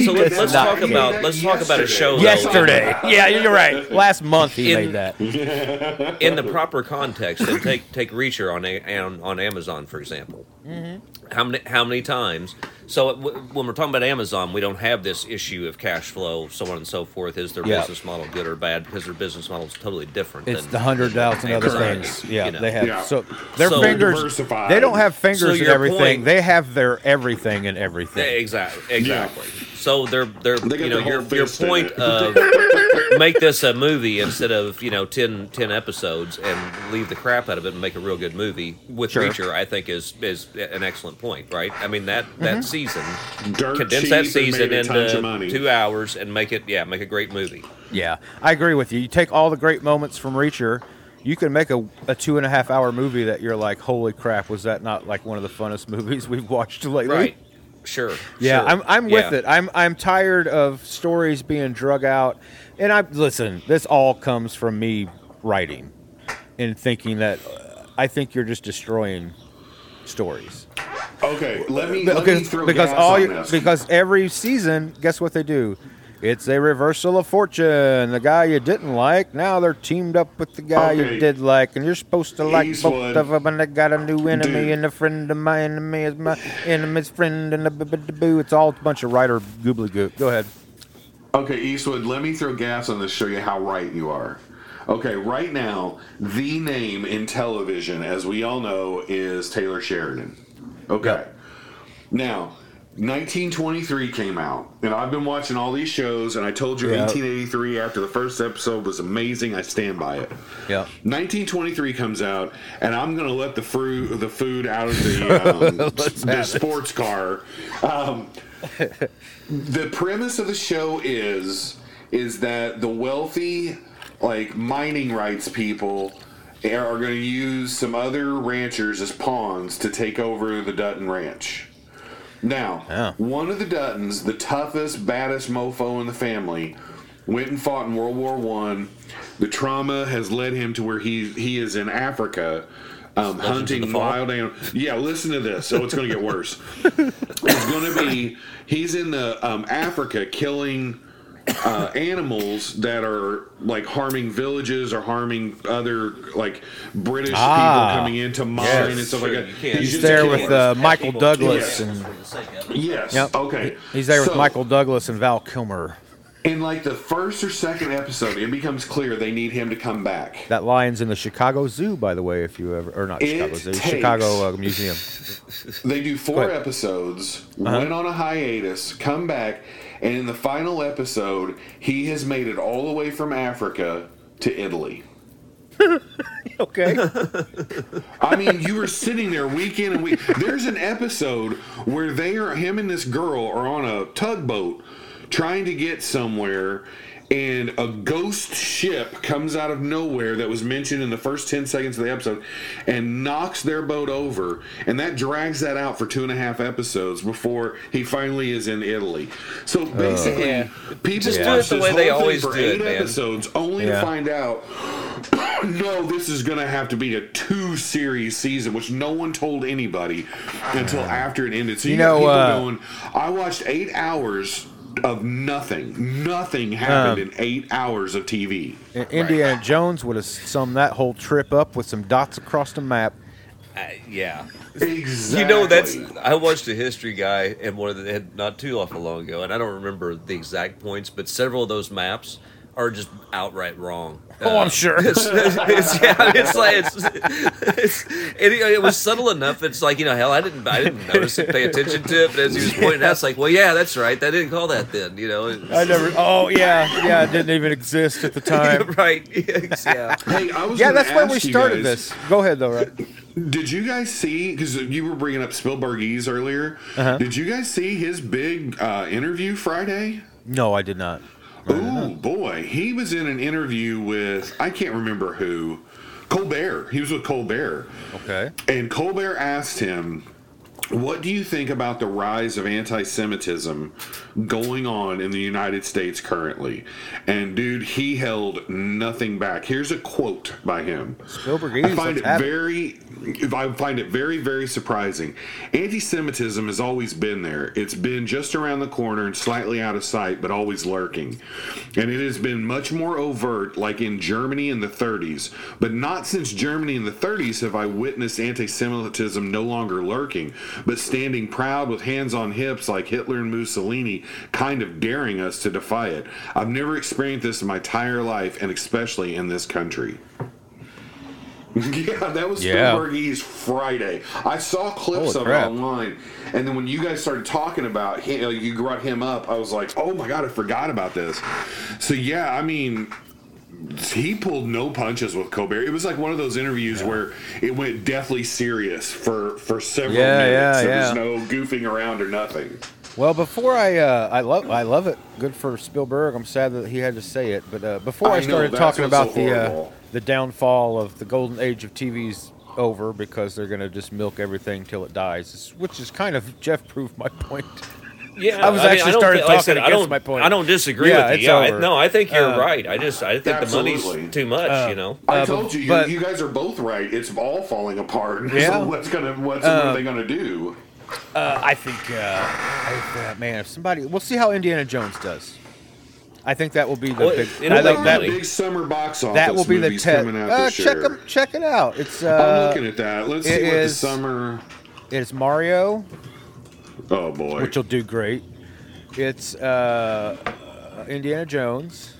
So let, that- let's he talk did about let's talk about a show though, Yesterday, *laughs* yeah, you're right. Last month he In- made that. *laughs* in the proper context and take take Reacher on a, on, on Amazon for example. Mm-hmm. How many how many times? So w- when we're talking about Amazon, we don't have this issue of cash flow, so on and so forth. Is their Yeah. business model good or bad? Because their business model is totally different. It's than- the hundred thousand other Amazon, things. Yeah, you know. they have Yeah. so their So- fingers. Diversified. They don't have fingers So in everything. point- They have their everything in Yeah, everything. exactly, exactly. So they're they're They you know your your point of *laughs* make this a movie instead of you know 10, 10 episodes and leave the crap out of it and make a real good movie with Sure. Reacher. I think is is an excellent point, right? I mean that that Mm-hmm. season Dirt condense that season made a bunch of into two hours and make it yeah make a great movie. Yeah, I agree with you. You take all the great moments from Reacher, you can make a, a two and a half hour movie that you're like, holy crap, was that not like one of the funnest *laughs* movies we've watched lately? Right. Sure. Yeah, sure. I'm I'm with Yeah. it. I'm I'm tired of stories being drug out. And I listen, this all comes from me writing and thinking that uh, I think you're just destroying stories. Okay, let me, let me Because, throw because gas all on you, this. because every season, guess what they do? It's a reversal of fortune. The guy you didn't like, now they're teamed up with the guy Okay. you did like, and you're supposed to like Eastwood. both of them. And they got a new enemy, Dude. and a friend of my enemy is my enemy's friend, and a b- b- boo. It's all a bunch of writer goobly goop. Go ahead. Okay, Eastwood, let me throw gas on this, show you how right you are. Okay, right now, the name in television, as we all know, is Taylor Sheridan. Okay. Yep. Now, 1923 came out, and I've been watching all these shows, and I told you Yeah. 1883 after the first episode was amazing. I stand by it. Yeah. 1923 comes out, and I'm gonna let the fruit, the food out of the, *laughs* um, the sports car. Um, the premise of the show is is that the wealthy, like mining rights people, are going to use some other ranchers as pawns to take over the Dutton Ranch. Now, Yeah. one of the Duttons, the toughest, baddest mofo in the family, went and fought in World War One. The trauma has led him to where he he is in Africa, um, hunting wild animals. Yeah, listen to this. So it's going to get worse. *laughs* it's going to be he's in the um, Africa killing uh, animals that are like harming villages or harming other like British Ah, people coming in to mine yes. and stuff Sure, like you that. can't. He's He's there with uh, Michael Douglas, Yes. and yes. yep. Okay. He's there with So- Michael Douglas and Val Kilmer. In like the first or second episode, it becomes clear they need him to come back. That lion's in the Chicago Zoo, by the way. If you ever, or not It Chicago Zoo, takes- Chicago uh, Museum. They do four episodes, Uh-huh. went on a hiatus, come back, and in the final episode, he has made it all the way from Africa to Italy. *laughs* Okay. I mean, you were sitting there week in and week. There's an episode where they are him and this girl are on a tugboat trying to get somewhere, and a ghost ship comes out of nowhere that was mentioned in the first ten seconds of the episode, and knocks their boat over, and that drags that out for two and a half episodes before he finally is in Italy. So basically, Yeah. people Just do watch it the this way they whole thing always for do it, eight man. episodes only Yeah. to find out *coughs* no, this is going to have to be a two series season, which no one told anybody until after it ended. So you, You got know, people uh, going, I watched eight hours of nothing. Nothing happened Um, in eight hours of TV. And Indiana Jones would have summed that whole trip up with some dots across the map. Uh, yeah. Exactly. You know, that's I watched a history guy and one of the not too awful long ago, and I don't remember the exact points, but several of those maps are just outright wrong. Oh, I'm sure. *laughs* It's, it's, yeah, it's like it's, it's it, it was subtle enough. It's like you know, hell, I didn't I didn't notice it, pay attention to it, but as he was pointing out, it's like, well, yeah, that's right. They didn't call that then. You know, I never. Oh yeah, yeah. It didn't even exist at the *laughs* time. right? *laughs* Yeah, yeah. Hey, I was Yeah, that's when we started guys- this. Go ahead though, right? Did you guys see? Because you were bringing up Spielbergese earlier. Uh-huh. Did you guys see his big uh, interview Friday? No, I did not. Oh boy, he was in an interview with I can't remember who. Colbert. He was with Colbert. Okay. And Colbert asked him, What do you think about the rise of anti Semitism going on in the United States currently? And dude, he held nothing back. Here's a quote by him. Spielbergese, I find it. very I find it very, very surprising. Anti Semitism has always been there. It's been just around the corner and slightly out of sight, but always lurking. And it has been much more overt, like in Germany in the 30s. But not since Germany in the 30s have I witnessed anti Semitism no longer lurking, but standing proud with hands on hips like Hitler and Mussolini, kind of daring us to defy it. I've never experienced this in my entire life, and especially in this country. *laughs* Yeah, that was Yeah. Spielbergese Friday. I saw clips Holy of crap. it online, and then when you guys started talking about him, you brought him up. I was like, oh my god, I forgot about this. So yeah, I mean, he pulled no punches with Colbert. It was like one of those interviews where it went deathly serious for for several Yeah, minutes. yeah, there yeah. was no goofing around or nothing. Well, before I, uh, I love, I love it. Good for Spielberg. I'm sad that he had to say it, but uh, before I, I started that's talking what's so about the uh, the downfall of the golden age of TV's over because they're going to just milk everything till it dies, which is kind of Jeff proved my point. *laughs* Yeah, I was mean, actually don't started thi- like I talking said, against don't, my point. I don't disagree Yeah, with it's you. Yeah, I, no, I think you're Uh, right. I just I think the money's too much. you know. I Uh, told but- you, you, but- you guys are both right. It's all falling apart. *laughs* Yeah. So what's gonna what's Uh, what are they gonna do? Uh, I think, uh, I, uh, man, if somebody, we'll see how Indiana Jones does. I think that will be the Well, big. it'll I make think that, money. big summer box office. that will be the movies test. coming out Uh, this check year. 'em- check it out. It's I'm uh, looking at that. Let's see what the summer. it's Mario, Oh boy. which will do great. It's uh, uh, Indiana Jones.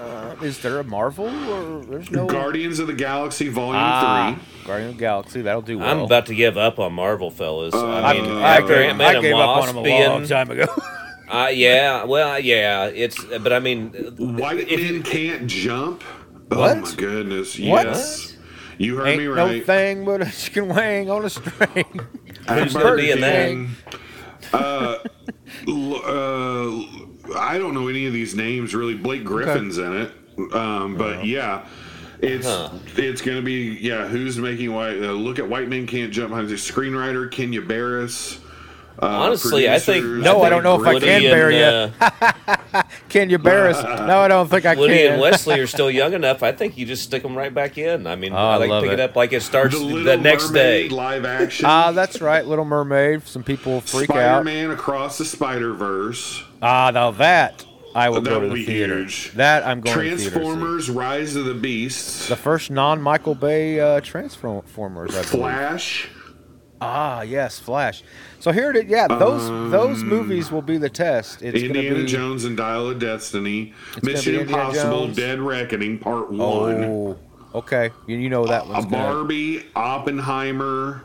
Uh, is there a Marvel or there's no Guardians of the Galaxy Volume ah, Three. Guardian of the Galaxy? That'll do well. I'm about to give up on Marvel, fellas. Uh, I mean, I- after I- Ant Man I and gave up on Wasp a being, long time ago. *laughs* Uh, yeah, well, yeah, it's. But I mean, White if men you, can't jump. What? Oh my goodness! What? Yes. You heard Ain't me right. no right. thing but a chicken wing on a string. *laughs* Who's Burger gonna be in that? Uh, l- uh, I don't know any of these names really. Blake Griffin's in it, um, but yeah, it's Huh. it's gonna be yeah. Who's making white? Uh, look at White Men Can't Jump. The screenwriter Kenya Barris. Uh, Honestly, I think- No, I don't know if I Woody can and, bury uh, *laughs* Can you bear us? No, I don't think I Woody can. and Wesley are *laughs* still young enough. I think you just stick them right back in. I mean, Oh, I I like love pick it. it. up like it starts The the, next day. live *laughs* action. Ah, that's right, Little Mermaid. Some people freak out. Spider-Man across the Spider Verse. Ah, now that I will that go to the theater. Huge. That I'm going to theater to see. Transformers: Rise of the Beasts. The first non-Michael Bay uh, Transformers. I believe. Flash. Ah, yes, Flash. So here it is. Yeah, those those movies will be the test. It's Um, Indiana be, Jones and Dial of Destiny. Mission Impossible: Jones. Dead Reckoning Part One. Oh, okay. You, you know that gonna. Barbie, Oppenheimer,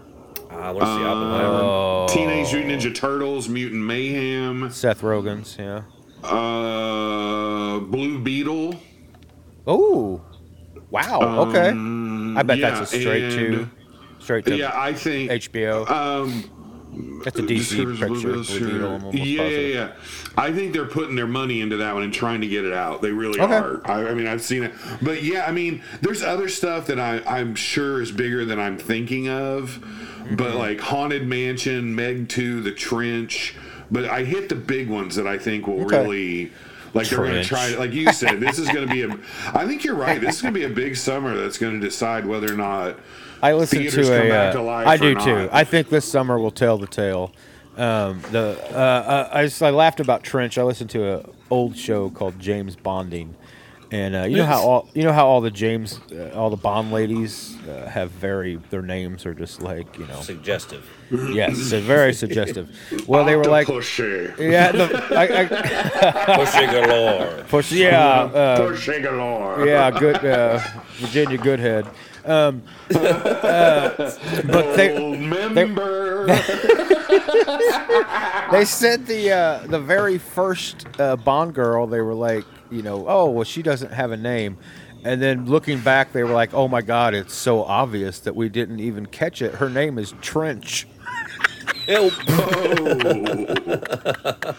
want to see Oppenheimer. Oh, Teenage Mutant Ninja Turtles, Mutant Mayhem, Seth Rogen's. Yeah. uh, Blue Beetle. Oh, wow. Okay. I bet Um, yeah, that's a straight to straight to Yeah, I think HBO. Um, That's a DC Sure, picture. Blue Blue Beetle, Beetle, I'm almost yeah, yeah, yeah. I think they're putting their money into that one and trying to get it out. They really Okay. are. I, I mean, I've seen it, but yeah, I mean, there's other stuff that I, I'm sure is bigger than I'm thinking of, Mm-hmm. but like Haunted Mansion, Meg Two, The Trench. But I hit the big ones that I think will Okay. really. Like they're going to try, like you said, this is going to be a. I think you're right. This is going to be a big summer that's going to decide whether or not I listen theaters to come a. back uh, to I do not. too. I think this summer will tell the tale. Um, the uh, uh, I just I laughed about Trench. I listened to a old show called James Bonding, and uh, you know how all you know how all the James uh, all the Bond ladies uh, have very their names are just like you know Suggestive. yes so very *laughs* suggestive. Well, they were like Octopushy. yeah the, I, I, *laughs* Pushing galore. push yeah uh, Pushy galore. yeah, good uh, Virginia Goodhead. Um, uh, but they Old member. *laughs* they said the uh, the very first uh, Bond girl they were like you know oh well she doesn't have a name. And then looking back, they were like, "Oh my God, it's so obvious that we didn't even catch it." Her name is Trench. Ew. *laughs*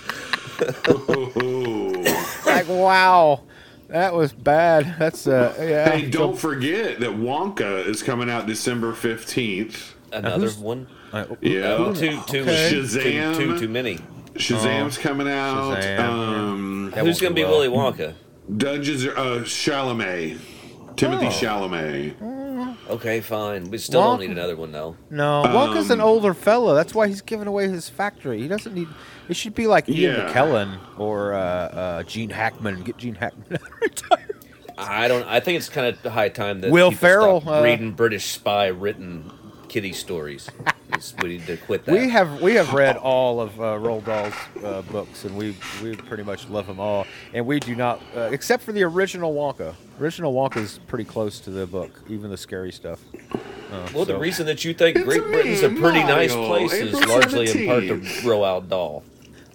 Oh. *laughs* Like, wow, that was bad. That's uh, yeah. Hey, don't forget that Wonka is coming out December 15th. Another who's- one. Uh, Yeah. Too too Okay. too, Shazam. too too many. Shazam's coming out. Shazam, um, Who's gonna be do well. Willy Wonka? Dungeons, uh, Chalamet. Timothée Oh. Chalamet. Okay, fine. We still Wonka. don't need another one though. No, Wonka's an Um, older fella. That's why he's giving away his factory. He doesn't need. It should be like Ian Yeah. McKellen or uh, uh, Gene Hackman. Get Gene Hackman *laughs* retired. I don't. I think it's kind of high time that Will people Ferrell, uh, reading British spy written kitty stories. It's- we need to quit that. We have we have read all of uh, Roald Dahl's uh, books, and we we pretty much love them all. And we do not, uh, except for the original Wonka. Original Wonka is pretty close to the book, even the scary stuff. Uh, well, the reason that you think It's Great me, Britain's a pretty nice Mario, place is April largely in part to Roald Dahl.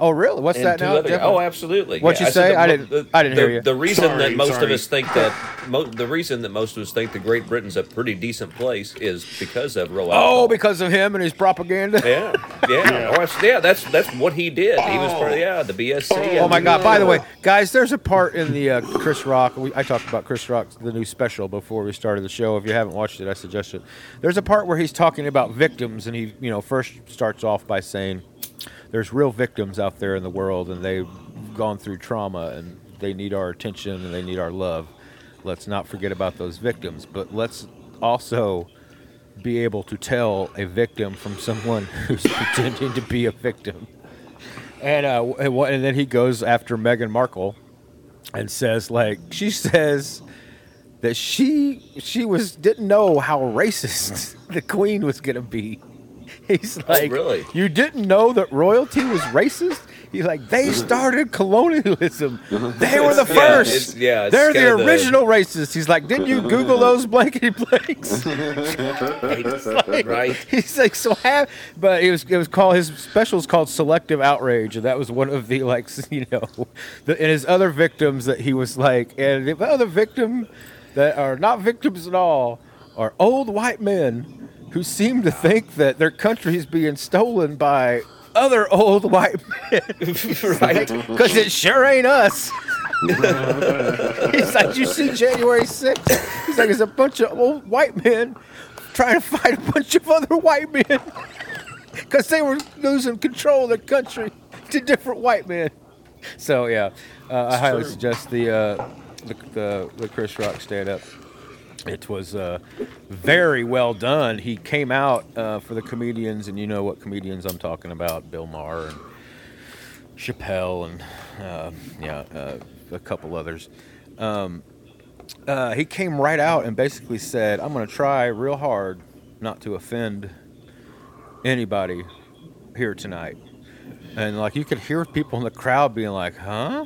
Oh, really? What's that now? other- oh, absolutely. What'd you said say? the I didn't- The, I didn't the, hear you. The reason Sorry, that most sorry. of us think that mo- the reason that most of us think that Great Britain's a pretty decent place is because of Roald. Oh, Dahl. because of him and his propaganda. Yeah, yeah, *laughs* Oh, that's- yeah. That's that's what he did. He was part of yeah the BSC. Oh my and- God! By the way, guys, there's a part in the uh, Chris Rock. We, I talked about Chris Rock's the new special before we started the show. If you haven't watched it, I suggest it. There's a part where he's talking about victims, and he, you know, first starts off by saying, "There's real victims out there in the world, and they've gone through trauma, and they need our attention, and they need our love. Let's not forget about those victims, but let's also." Be able to tell a victim from someone *laughs* who's *laughs* pretending to be a victim. And uh, and, then he goes after Meghan Markle, and says like she says that she she was didn't know how racist *laughs* the Queen was gonna be. He's oh, like, really? You didn't know that royalty was racist? He's like, they mm-hmm. started colonialism. Mm-hmm. They were the *laughs* Yeah, first. yeah, it's They're the kinda the- original racists. He's like, didn't you Google those blankety blanks? *laughs* right. *laughs* He's like so happy, but it was it was called his special is called Selective Outrage, and that was one of the like you know, the, and his other victims that he was like, and the other victim that are not victims at all are old white men who seem to think that their country is being stolen by other old white men *laughs* right. because it sure ain't us. He's like, you see January 6th? He's like, it's a bunch of old white men trying to fight a bunch of other white men *laughs* because they were losing control of their country to different white men. So yeah, uh, I highly true. suggest the, uh, the the the Chris Rock stand up. It was uh, very well done. He came out uh, for the comedians, and you know what comedians I'm talking about: Bill Maher and Chappelle, and uh, yeah, uh, a couple others. Um, uh, he came right out and basically said, "I'm going to try real hard not to offend anybody here tonight." And like you could hear people in the crowd being like, "Huh?"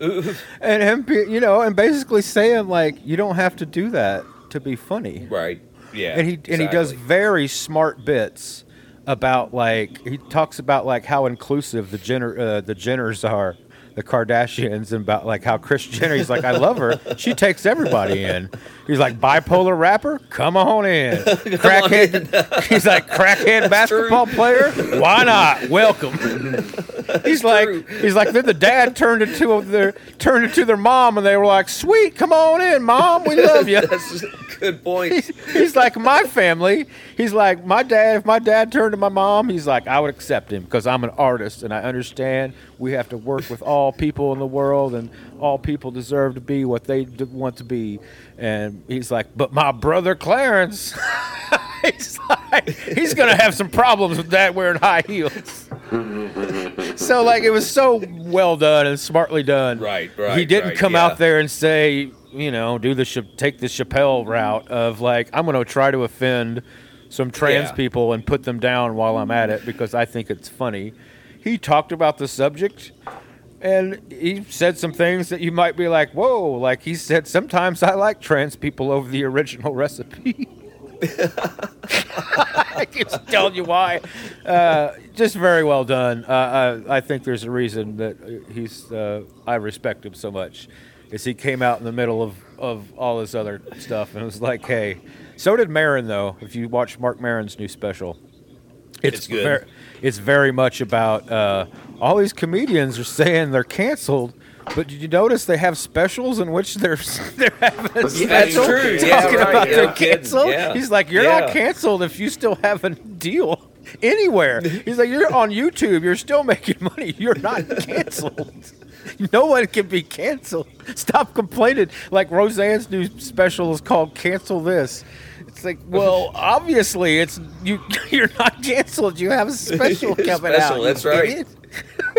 *laughs* and him, you know, and basically saying like, "You don't have to do that to be funny." Right. Yeah. and he and he does very smart bits about like he talks about like how inclusive the Jenner uh, the Jenners are, the Kardashians, and about like how Kris Jenner. He's like, I love her. She takes everybody in. He's like bipolar rapper. Come on in. *laughs* Crackhead. *laughs* he's like crackhead basketball player. Why not? Welcome. *laughs* He's like he's like then the dad turned into their turned into their mom and they were like, sweet, come on in, mom, we love you. That's a good point. He's, he's like my family. He's like my dad. If my dad turned to my mom, he's like I would accept him because I'm an artist and I understand we have to work with all people in the world and all people deserve to be what they want to be. And he's like, but my brother Clarence, *laughs* he's like, he's gonna have some problems with that wearing high heels. so like it was so well done and smartly done. Right, right. He didn't right, come yeah. out there and say, you know, do the take the Chappelle route of like I'm going to try to offend some trans Yeah. people and put them down while I'm at it because I think it's funny. He talked about the subject and he said some things that you might be like, "Whoa!" Like he said, sometimes I like trans people over the original recipe. *laughs* I can tell you why. Uh, just very well done. Uh, I, I think there's a reason that he's. Uh, I respect him so much, is he came out in the middle of of all this other stuff, and was like, hey. So did Maron though. If you watch Marc Maron's new special, It's good. ver- it's very much about uh, all these comedians are saying they're canceled. But did you notice they have specials in which they're *laughs* they're having a Yeah, that's true. talking Yeah, right. about Yeah, they're canceled? Yeah. He's like, you're not canceled if you still have a deal anywhere. He's like, you're on YouTube, you're still making money. You're not canceled. *laughs* No one can be canceled. Stop complaining. Like Roseanne's new special is called "Cancel This." It's like, well, obviously, it's you. *laughs* You're not canceled. You have a special coming out. Special, you that's right. idiot.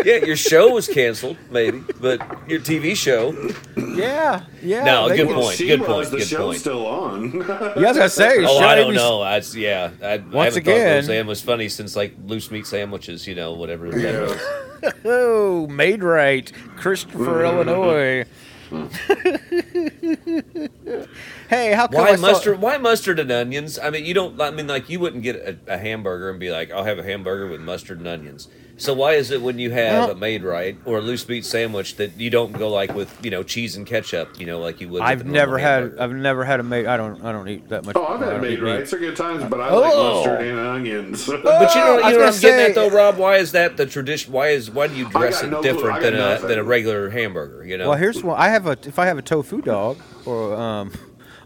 Yeah, your show was canceled, maybe, but your TV show. Yeah, yeah. No, they good point, she good was. point, The good show's point. still on. Yeah, I was gonna say. Oh, should I don't know. I, yeah, I, I Once haven't again- thought Roseanne was funny since like loose meat sandwiches, you know, whatever. that Yeah. was. *laughs* Oh, Maid-Rite, Christopher, mm-hmm. Illinois. Mm-hmm. *laughs* hey, how come Why I saw- mustard? Why mustard and onions? I mean, you don't. I mean, like you wouldn't get a, a hamburger and be like, "I'll have a hamburger with mustard and onions." So why is it when you have Well- a Maid-Rite or a loose meat sandwich that you don't go like with you know cheese and ketchup? You know, like you would. I've a normal never had. hamburger? I've never had a made. I don't. I don't eat that much. Oh, I've had made eat meat. rights. They're good times, but I like Oh. mustard and onions. *laughs* But you know, ah, I you was know what gonna I'm getting at though, Rob. Why is that the tradition? Why is why do you dress it no different got than a nothing. than a regular hamburger? You know. Well, here's one. I have a. If I have a tofu dog, or um,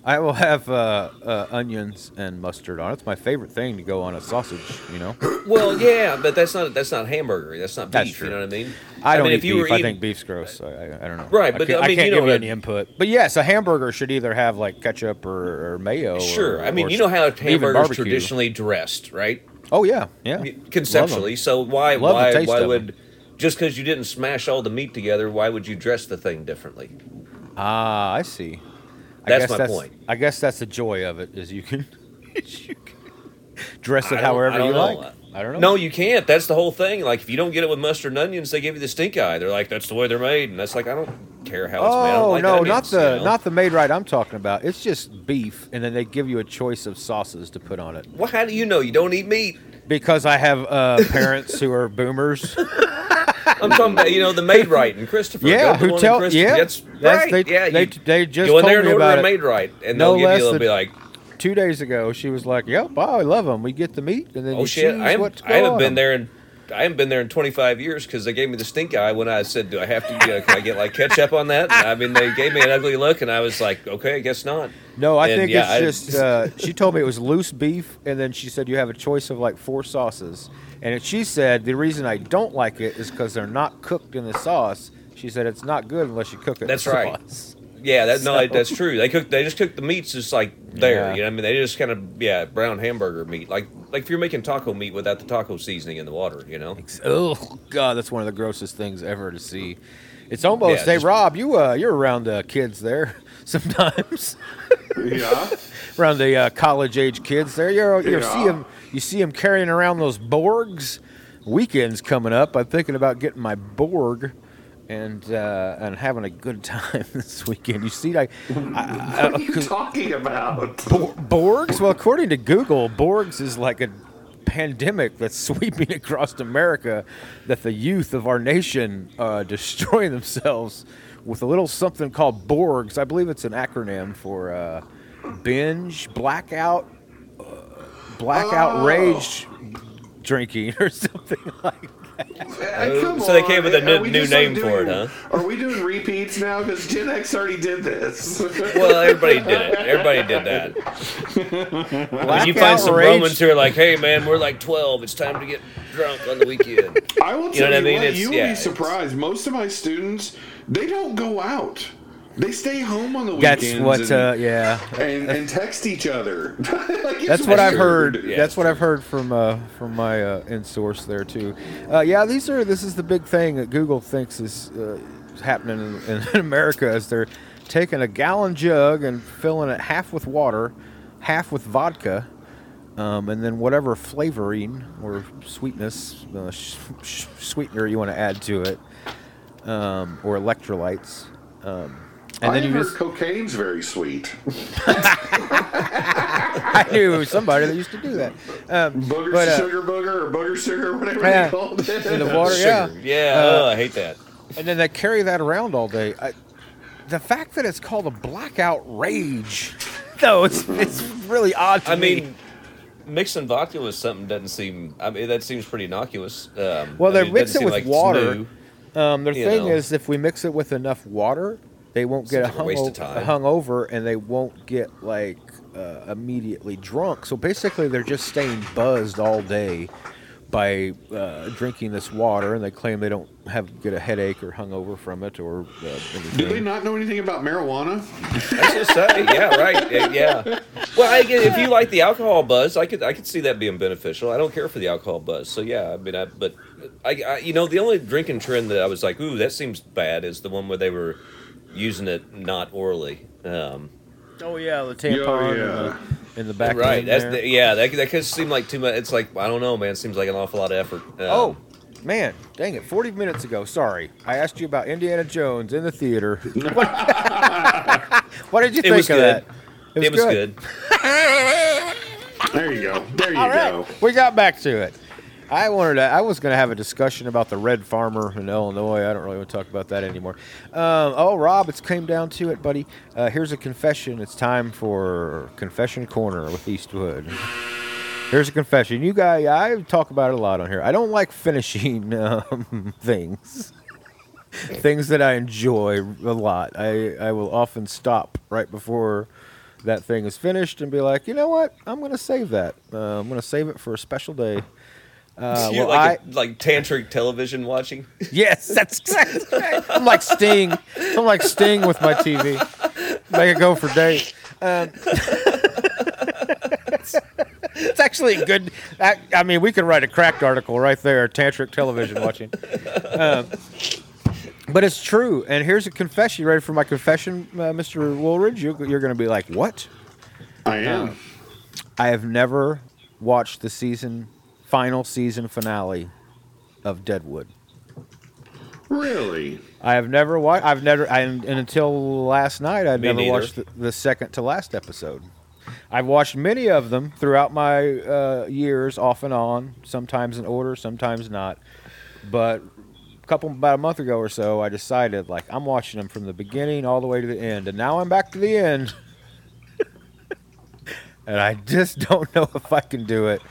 I will have uh, uh, onions and mustard on it. It's my favorite thing to go on a sausage. You know. Well, yeah, but that's not that's not hamburger. That's not beef. That's You know what I mean? I don't mean, eat beef. I eating- think beef's gross. I, I, I don't know. Right, I but, can't, I mean, can't you know give you any input. But yes, a hamburger should either have like ketchup or, or mayo. Sure. or- I mean, you know how hamburgers traditionally dressed, right? Oh yeah, yeah. Conceptually. So why Love why why would them. just because you didn't smash all the meat together, why would you dress the thing differently? Ah, I see. I That's guess my that's, point. I guess that's the joy of it is you can, *laughs* you can dress it however you know. like. I don't know. No, you can't. That's the whole thing. Like if you don't get it with mustard and onions, they give you the stink eye. They're like, that's the way they're made, and that's like I don't care how it's made. I Oh like no, not the not the Maid-Rite I'm talking about. It's just beef, and then they give you a choice of sauces to put on it. Well, how do you know you don't eat meat? Because I have uh, *laughs* parents who are boomers. *laughs* I'm talking about you know the Maid-Rite and Christopher. Yeah, who tell- Christopher. yeah, that's, that's- right. they- yeah, they- you they just go in there and order a Maid-Rite, and No they'll give you. They'll be like, Two days ago, she was like, "Yep, oh, I love them. We get the meat, and then Oh shit! I, am, I haven't been 'em." there in I haven't been there in 25 years because they gave me the stink eye when I said, "Do I have to? You know, can I get like ketchup on that?" And, I mean, they gave me an ugly look, and I was like, "Okay, I guess not." No, I And, think yeah, I- just. Uh, she told me it was loose beef, and then she said you have a choice of like four sauces. And she said the reason I don't like it is because they're not cooked in the sauce. She said it's not good unless you cook it. That's in the right. sauce. Yeah, that no, that's true. They cook. They just cook the meats just like there. Yeah. You know, what I mean, they just kind of yeah brown hamburger meat, like like if you're making taco meat without the taco seasoning in the water. You know. Oh God, that's one of the grossest things ever to see. It's almost. Yeah, hey, just- Rob, you uh, you're around uh, kids there *laughs* sometimes. *laughs* yeah. around the uh, college age kids there. You're, you Yeah. see them. You see them carrying around those Borgs. Weekends coming up. I'm thinking about getting my Borg. And uh, and having a good time *laughs* this weekend. You see, like I, What are you talking about? Bor- Borgs? Well, according to Google, Borgs is like a pandemic that's sweeping across America that the youth of our nation uh, destroying themselves with a little something called Borgs. I believe it's an acronym for uh, binge, blackout, uh, blackout Oh. rage drinking *laughs* or something like that. Hey, come so they on. came with a new- we new just, like, name for it, huh? Are we doing repeats now? Because Gen X already did this. Well, everybody did it. Everybody did that. When you find some rage- Romans who are like, "Hey, man, we're like 12. It's time to get drunk on the weekend." I will tell You know what I you mean? what, It's- you will yeah, be surprised. Most of my students, they don't go out. They stay home on the weekends. That's what, and, uh, yeah. and, and text each other. *laughs* Like, That's what I've heard. Yeah, That's what I've heard from uh, from my uh, in source there too. Uh, yeah, these are this is the big thing that Google thinks is uh, happening in, in *laughs* America is they're taking a gallon jug and filling it half with water, half with vodka, um, and then whatever flavoring or sweetness, uh, sh- sh- sweetener you want to add to it, um, or electrolytes. Um, and I then you heard just cocaine's very sweet. *laughs* I knew somebody that used to do that. Um, Booger but, uh, sugar booger or booger sugar, whatever Yeah. they called it. in the water, yeah. Sugar. Yeah, Uh, oh, I hate that. and then they carry that around all day. I, the fact that it's called a blackout rage, *laughs* though, it's it's really odd. To I me. mean, mixing vodka with something doesn't seem. I mean, that seems pretty innocuous. Um, Well, I they mean, mix doesn't it with like it's water. New. Um, the you thing know. is, if we mix it with enough water, they won't get a Seems like a waste of time. hung over, and they won't get like uh, immediately drunk. So basically, they're just staying buzzed all day by uh, drinking this water, and they claim they don't have get a headache or hungover from it or uh, anything. Do they not know anything about marijuana? I was gonna say, yeah, right, yeah. Well, I if you like the alcohol buzz, I could I could see that being beneficial. I don't care for the alcohol buzz, so yeah. I mean, I, but I, I, you know, the only drinking trend that I was like, ooh, that seems bad, is the one where they were using it not orally. Um, Oh yeah, the tampon yeah. in, the, in the back. right, that's there. the, yeah. That that could seem like too much. It's like I don't know, man. It seems like an awful lot of effort. Um, Oh, man, dang it! Forty minutes ago, sorry, I asked you about Indiana Jones in the theater. what, *laughs* what did you it think was of good. that? It was good. There you go. There you All right, go. we got back to it. I wanted to, I was going to have a discussion about the red farmer in Illinois. I don't really want to talk about that anymore. Um, oh, Rob, it's came down to it, buddy. Uh, here's a confession. It's time for confession corner with Eastwood. Here's a confession. You guys, I talk about it a lot on here. I don't like finishing *laughs* um, things. things that I enjoy a lot. I, I will often stop right before that thing is finished and be like, you know what? I'm going to save that. Uh, I'm going to save it for a special day. Uh, *laughs* well, like I, a, like tantric television watching. *laughs* yes, that's exactly right. I'm like Sting. I'm like Sting with my TV. Make it go for days. Um, *laughs* it's actually a good. I, I mean, we could write a cracked article right there. Tantric television watching. Um, but it's true. And here's a confession. You ready for my confession, uh, Mr. Woolridge? You, you're going to be like, what? I am. I have never watched the season final season finale of Deadwood. Really? I have never watched. I've never. I, and until last night, I'd Me never neither. watched the, the second to last episode. I've watched many of them throughout my uh, years, off and on. Sometimes in order, sometimes not. But a couple about a month ago or so, I decided like I'm watching them from the beginning all the way to the end, and now I'm back to the end. *laughs* and I just don't know if I can do it.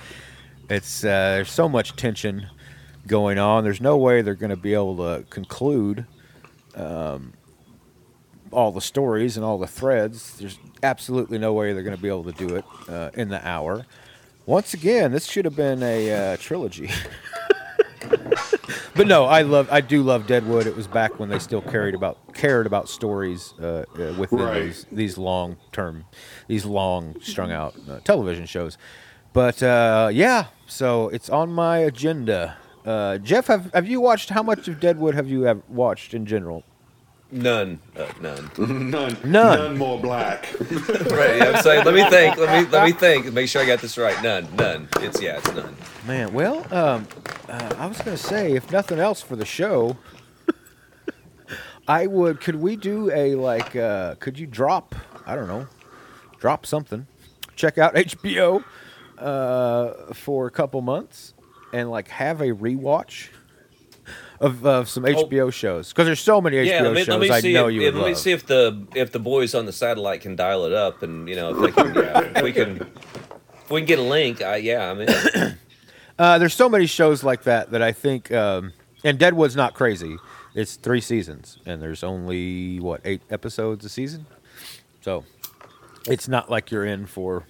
It's uh, there's so much tension going on. There's no way they're going to be able to conclude um, all the stories and all the threads. There's absolutely no way they're going to be able to do it uh, in the hour. Once again, this should have been a uh, trilogy. *laughs* but no, I love, I do love Deadwood. It was back when they still carried about cared about stories uh, uh, within Right. these these long term, these long strung out uh, television shows. But uh, yeah, so it's on my agenda. Uh, Jeff, have have you watched? How much of Deadwood have you have watched in general? None, uh, none. *laughs* None. None. None more black. *laughs* right. Yeah, I'm saying. Let me think. Let me let me think. Make sure I got this right. None. None. It's yeah. It's none. Man, well, um, uh, I was gonna say, if nothing else for the show, *laughs* I would. Could we do a like? Uh, could you drop? I don't know, drop something. Check out HBO uh, for a couple months and like have a rewatch of, of some HBO shows because there's so many HBO Yeah. Let me, shows let me I see. know if, you if- would let me see if the if the boys on the satellite can dial it up, and you know if they can. Yeah, if we can. If we can get a link, I, yeah, I mean, *coughs* Uh, there's so many shows like that that I think, um, and Deadwood's not crazy. It's three seasons, and there's only what eight episodes a season, so it's not like you're in for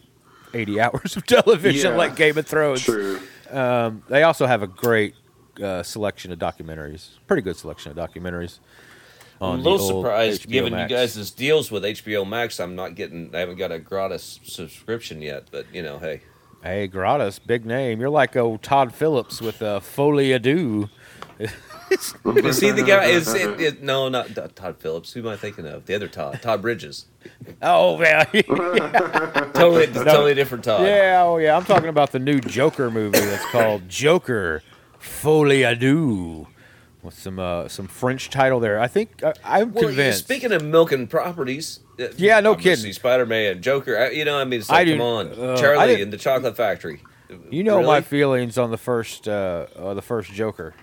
80 hours of *laughs* television Yeah. like Game of Thrones. True. Um, they also have a great uh, selection of documentaries, pretty good selection of documentaries. I'm a little surprised HBO given Max. you guys' this deals with HBO Max. I'm not getting. I haven't got a gratis subscription yet, but you know, hey. Hey, Gratis, big name. You're like old Todd Phillips with uh, Folie à Deux. *laughs* Is he the guy? Is it, it? No, not Todd Phillips. Who am I thinking of? The other Todd, Todd Bridges. Oh, *laughs* yeah. Totally, *laughs* totally different Todd. Yeah, oh yeah. I'm talking about the new Joker movie that's called Joker Folie à Deux. With some uh, some French title there. I think uh, I'm Well, convinced. speaking of milking properties, uh, Yeah, no kidding. Spider-Man, Joker. I, you know, I mean, it's I like, do- come on, uh, Charlie and the Chocolate Factory. you know my feelings on the first uh, uh, the first Joker.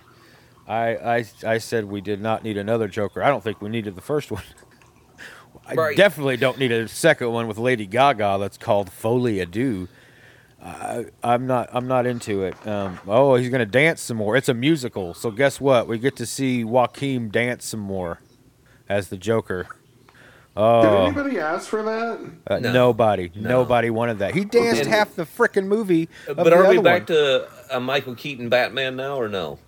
I, I I said we did not need another Joker. I don't think we needed the first one. *laughs* I Right. definitely don't need a second one with Lady Gaga that's called Folie à Deux. I, I'm not. I'm not into it. Um, oh, he's gonna dance some more. It's a musical, so guess what? We get to see Joaquin dance some more as the Joker. Did Oh, anybody ask for that? uh, No. nobody, No. nobody wanted that. He danced And- half the frickin' movie. But are we back one. to a Michael Keaton Batman now or no?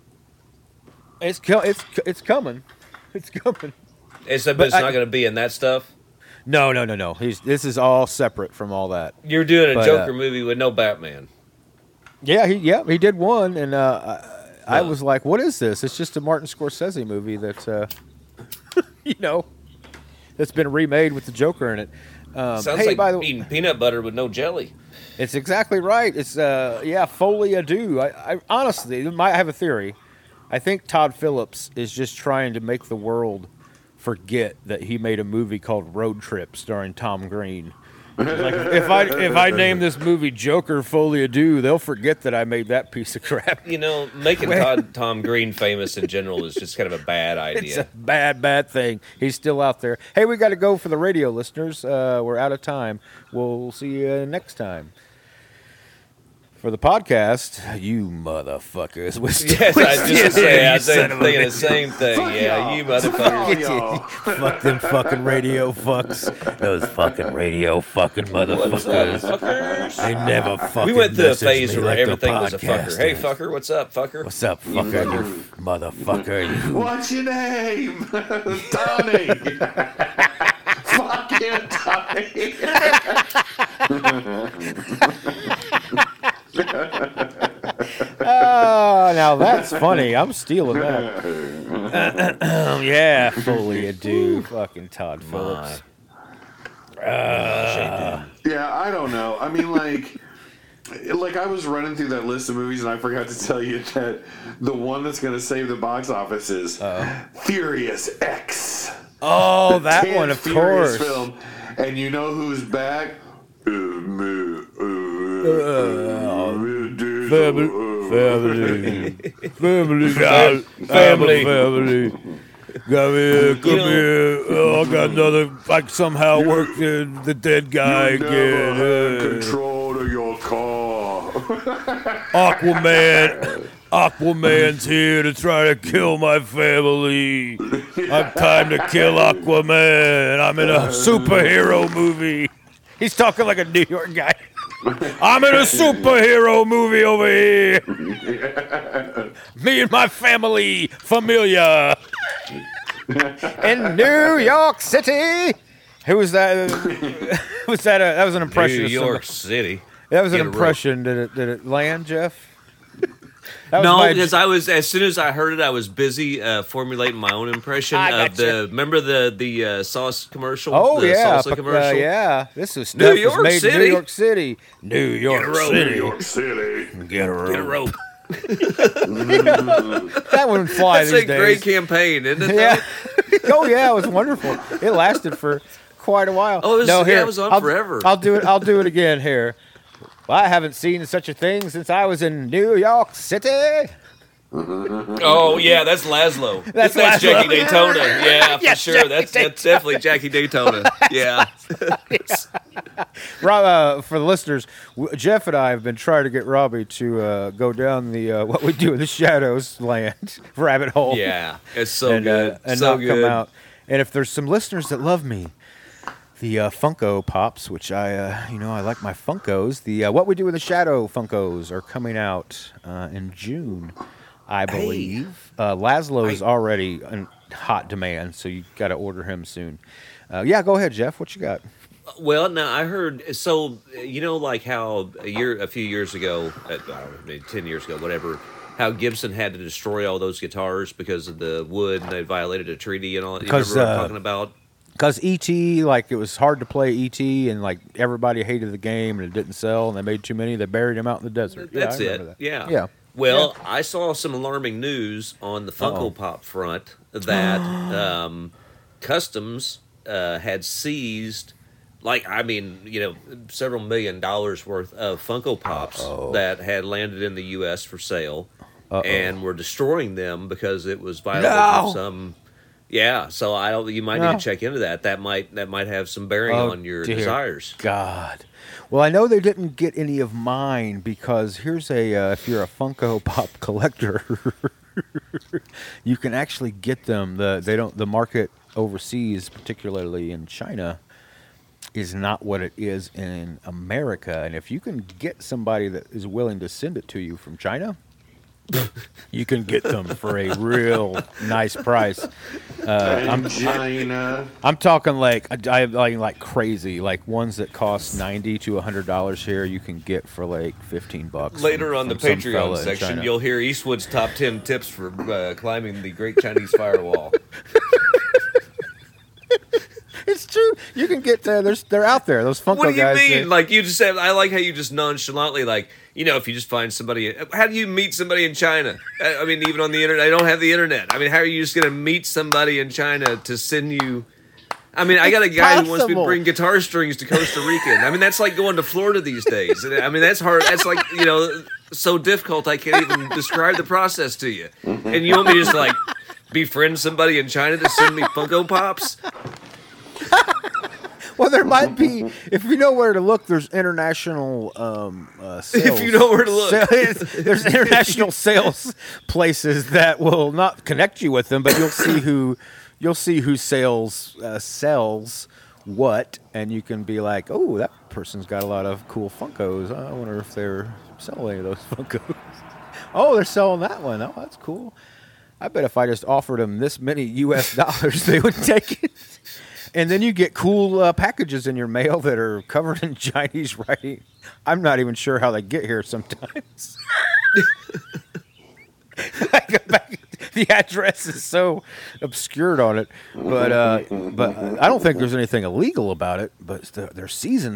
It's co- it's it's coming. *laughs* It's coming. It's, but But it's I- not going to be in that stuff. No, no, no, no. He's this is all separate from all that. You're doing a But, Joker uh, movie with no Batman. Yeah, he yeah he did one, and uh, I, I was like, "What is this?" It's just a Martin Scorsese movie that, uh, *laughs* you know, that's been remade with the Joker in it. Um, Sounds hey, like by the eating peanut butter with no jelly. it's exactly right. It's uh, yeah, Folie à Deux. I, I honestly might have a theory. I think Todd Phillips is just trying to make the world forget that he made a movie called Road Trip starring Tom Green. Like, if I if I name this movie Joker Folie à Deux, they'll forget that I made that piece of crap. You know, making Todd, Tom Green famous in general is just kind of a bad *laughs* idea. It's a bad, bad thing. He's still out there. Hey, we got to go for the radio listeners. Uh, we're out of time. We'll see you next time. For the podcast, you motherfuckers. *laughs* We're Yes, I was just say, I was You son of a thinking the same thing. Fuck Yeah, y'all. you Fuck motherfuckers. y'all. *laughs* Fuck them fucking radio fucks. Those fucking radio fucking motherfuckers. Fuckers. They never fucking We went through a phase where like everything was a fucker. podcast Hey, fucker, what's up, fucker? What's up, fucker? You motherfucker. You What's your name? Tony. Fucking Tony. Oh, now that's funny. I'm stealing that. *laughs* yeah, fully adieu. Fucking Todd Phillips. Yeah, I don't know. I mean, like, like I was running through that list of movies, and I forgot to tell you that the one that's going to save the box office is Furious X. Oh, that one, of Furious course. Film. And you know who's back? Uh, me, uh, uh, dude, Family, family, family, family, family, family. Come here, come here. Oh, I got another. I somehow worked the, the dead guy You never had again. control of your car. Aquaman. Aquaman's here to try to kill my family. I'm time to kill Aquaman. I'm in a superhero movie. He's talking like a New York guy. I'm in a superhero movie over here. *laughs* Me and my family, familia. in New York City. Who was that? *laughs* *laughs* was that? A, that was an impression. New York somebody. City. That was an Get a rope. impression. Did it? Did it land, Jeff? That No, my- because I was as soon as I heard it, I was busy uh, formulating my own impression I of the. gotcha. Remember the the uh, sauce commercial? Oh the yeah, salsa but, commercial. uh, yeah. This is New stuff was made in New York City. New York rope. City. New York City. Get a rope. Get a rope. *laughs* That wouldn't fly That's these a great campaign, isn't it? *laughs* yeah. oh yeah, it was wonderful. It lasted for quite a while. Oh, it was- no, yeah, here, it was on I'll, forever. I'll do it. I'll do it again here. Well, I haven't seen such a thing since I was in New York City. Oh yeah, that's Laszlo. *laughs* That's That's, Laszlo. Jackie Daytona. *laughs* Yeah, for Yes, sure. Jackie that's that's definitely Jackie Daytona. *laughs* Yeah. Rob, uh, for the listeners, Jeff and I have been trying to get Robbie to uh, go down the uh, what we do in the shadows land rabbit hole. yeah. It's so and, good. uh, and so not good. come out. And if there's some listeners that love me, the uh, Funko Pops, which I, uh, you know, I like my Funkos. The uh, What We Do in the Shadow Funkos are coming out uh, in June, I believe. Uh, Laszlo's I- already in hot demand, so you got to order him soon. Uh, yeah, go ahead, Jeff. What you got? Well, now I heard. So you know, like how a year, a few years ago, I don't know, maybe ten years ago, whatever. How Gibson had to destroy all those guitars because of the wood, and they violated a treaty and all. that. You Because, remember what I'm talking about? Because ET, like it was hard to play ET, and like everybody hated the game, and it didn't sell, and they made too many. They buried him out in the desert. Yeah, I That's remember it. that. Yeah. Yeah. Well, I saw some alarming news on the Funko Uh-oh. Pop front that *gasps* um, Customs uh, had seized, like, I mean, you know, several million dollars worth of Funko Pops that had landed in the U.S. for sale Uh-oh. and were destroying them because it was violating No. some, Yeah, so I don't. You might No. need to check into that. That might that might have some bearing Oh, on your desires. God. Well, I know they didn't get any of mine because here's a uh, if you're a Funko *laughs* Pop collector, *laughs* you can actually get them. The they don't the market overseas, particularly in China, is not what it is in America. And if you can get somebody that is willing to send it to you from China, *laughs* you can get them for a real nice price. Uh, I'm, China. I'm talking like I like like crazy, like ones that cost ninety to hundred dollars here. You can get for like fifteen bucks. Later from- on the from some Patreon section, you'll hear Eastwood's top ten tips for uh, climbing the Great Chinese *laughs* Firewall. It's true. You can get there. There's they're out there. Those Funko guys. What do you guys. mean? they- Like you just said, I like how you just nonchalantly, like you know, if you just find somebody, how do you meet somebody in China? I I mean, even on the internet, I don't have the internet. I mean, how are you just going to meet somebody in China to send you? I mean, I got a guy who wants me to bring guitar strings to Costa Rica. I mean, that's like going to Florida these days. I mean, that's hard. That's like you know, so difficult. I can't even describe the process to you. And you want me to just like befriend somebody in China to send me Funko Pops? Well, there might be if you know where to look. There's international um, uh, sales. *laughs* If you know where to look. *laughs* There's international *laughs* sales places that will not connect you with them, but you'll see who you'll see who sales uh, sells what, and you can be like, oh, that person's got a lot of cool Funkos. I wonder if they're selling any of those Funkos. oh, they're selling that one. Oh, that's cool. I bet if I just offered them this many U.S. dollars, they would take it. And then you get cool uh, packages in your mail that are covered in *laughs* Chinese writing. I'm not even sure how they get here sometimes. *laughs* The address is so obscured on it, but uh, but I don't think there's anything illegal about it. But they're, they're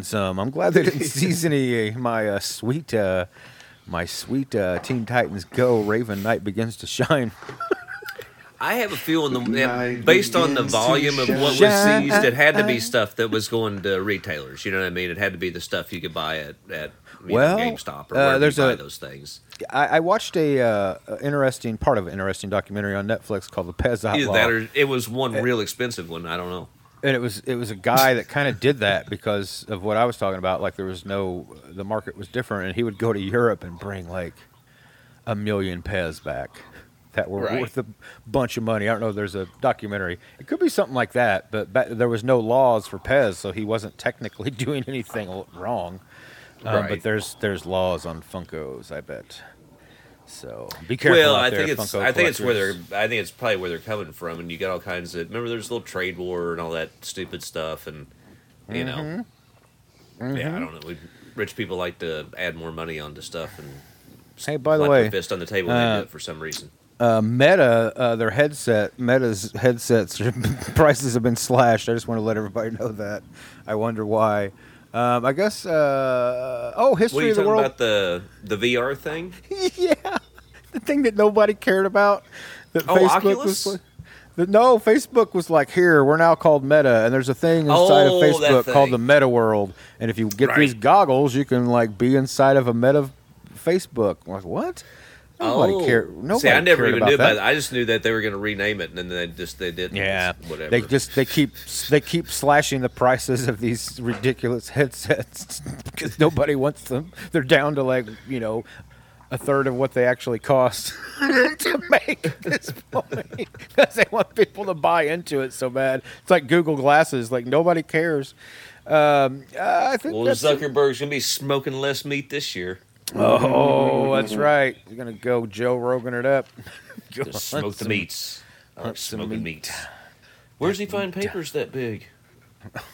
some. I'm glad they didn't *laughs* season any uh, my uh, sweet uh, my sweet uh, Teen Titans Go Raven Night begins to shine. I have a feeling the Night based on the volume of what was seized, it had to be *laughs* stuff that was going to retailers. You know what I mean? It had to be the stuff you could buy at at Well, know, GameStop or uh, where there's you buy a- those things. I, I watched a uh, interesting part of an interesting documentary on Netflix called The Pez Either Outlaw. that or it was one real expensive one. I don't know. and it was it was a guy that kind of did that because of what I was talking about. Like there was no the market was different, and he would go to Europe and bring like a million Pez back that were Right. worth a bunch of money. I don't know. if There's a documentary. It could be something like that, but there was no laws for Pez, so he wasn't *laughs* technically doing anything wrong. Um, Right. But there's there's laws on Funkos, I bet. So be careful. well, I there, think it's Funko I think it's where they're I think it's probably where they're coming from, and you got all kinds of remember there's a little trade war and all that stupid stuff, and you know, Mm-hmm. yeah, I don't know. We, rich people like to add more money onto stuff and Hey, by the way, fist on the table uh, for some reason. Uh, Meta, uh, their headset, Meta's headsets *laughs* prices have been slashed. I just want to let everybody know that. I wonder why. Um, I guess. Uh, oh, history. What are you of the talking world. about the the VR thing? *laughs* yeah, the thing that nobody cared about. That Oh, Facebook Oculus? was. that- No, Facebook was like, here, we're now called Meta, and there's a thing inside Oh, of Facebook called the. Meta World, and if you get these goggles, you can like be inside of a Meta Facebook. I'm like, what? Nobody cared. Nobody Oh. See, I never cared even about knew that. about it. I just knew that they were going to rename it, and then they just they didn't. Yeah, whatever. They just they keep they keep slashing the prices of these ridiculous headsets *laughs* because nobody wants them. They're down to like you know a third of what they actually cost *laughs* to make at this point *laughs* because they want people to buy into it so bad. It's like Google Glasses. Like nobody cares. Um, uh, I think well, Zuckerberg's going to be smoking less meat this year. Oh, that's *laughs* right. You're gonna go Joe Rogan it up. *laughs* Go Just hunt smoke the some- meats. I like hunt some smoking meat. meat. Where's he find papers that big? *laughs*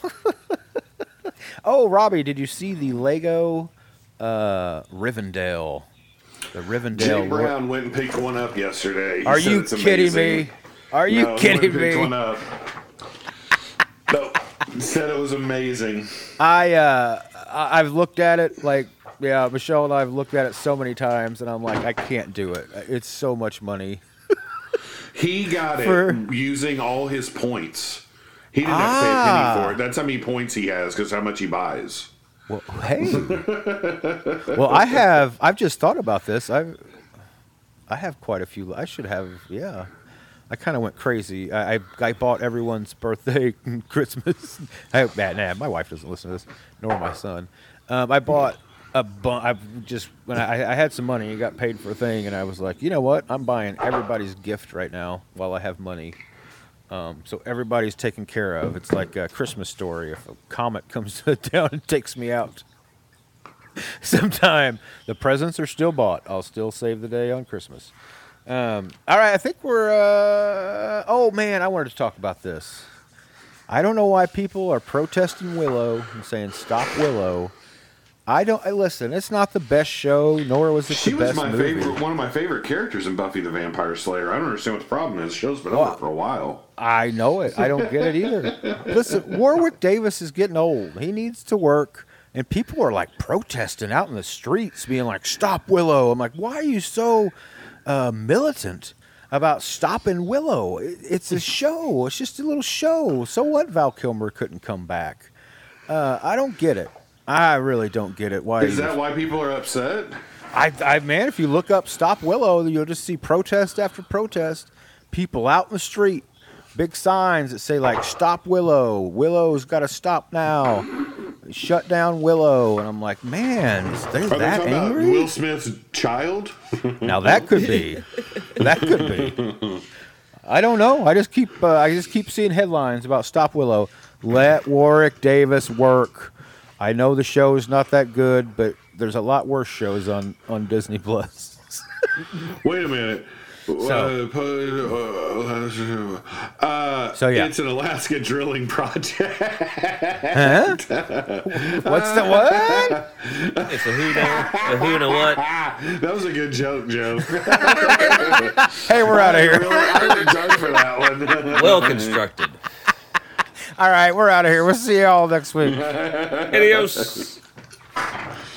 Oh, Robbie, did you see the Lego uh, Rivendell? The Rivendell. Jay Brown went and picked one up yesterday. He Are said you it's kidding amazing. me? Are you No, he went kidding and picked me? One up. No, said it was amazing. I uh, I- I've looked at it like yeah, Michelle and I have looked at it so many times, and I'm like, I can't do it. It's so much money. *laughs* He got it using all his points. He didn't have to pay a Ah. penny for it. That's how many points he has because how much he buys. Well, hey. well, I have. I've just thought about this. I've. I have quite a few. I should have. Yeah. I kind of went crazy. I, I I bought everyone's birthday, and *laughs* Christmas. *laughs* I, nah, nah, my wife doesn't listen to this, nor my son. Um, I bought a bunch. I just when I, I had some money, I got paid for a thing, and I was like, you know what? I'm buying everybody's gift right now while I have money. Um, so everybody's taken care of. It's like a Christmas story. If a comet comes *laughs* down and takes me out, *laughs* sometime the presents are still bought. I'll still save the day on Christmas. Um, all right, I think we're. Uh, oh man, I wanted to talk about this. I don't know why people are protesting Willow and saying stop Willow. I don't. I listen. It's not the best show, nor was it She the was best my movie. favorite, one of my favorite characters in Buffy the Vampire Slayer. I don't understand what the problem is. The show's been Well, over for a while. I know it. I don't get it either. *laughs* Listen, Warwick Davis is getting old. He needs to work. And people are like protesting out in the streets, being like, Stop Willow. I'm like, Why are you so uh, militant about stopping Willow? It's a show. It's just a little show. So what Val Kilmer couldn't come back? Uh, I don't get it. I really don't get it. Why Is that why people are upset? I, I man, if you look up "Stop Willow," you'll just see protest after protest. People out in the street, big signs that say like "Stop Willow." Willow's got to stop now. Shut down Willow, and I'm like, man, is they Are they that about angry? Will Smith's child? *laughs* now that could be, that could be. I don't know. I just keep, uh, I just keep seeing headlines about "Stop Willow." Let Warwick Davis work. I know the show is not that good, but there's a lot worse shows on on Disney Plus. *laughs* Wait a minute. So- uh, pu- uh, uh, So, yeah. it's an Alaska drilling project. Huh? What's the what? *laughs* It's a who know, a who know what. that was a good joke, Joe. Hey, we're out of here. really, I really dug for that one. Well constructed. All right, we're out of here. We'll see you all next week. *laughs* Adios. *laughs*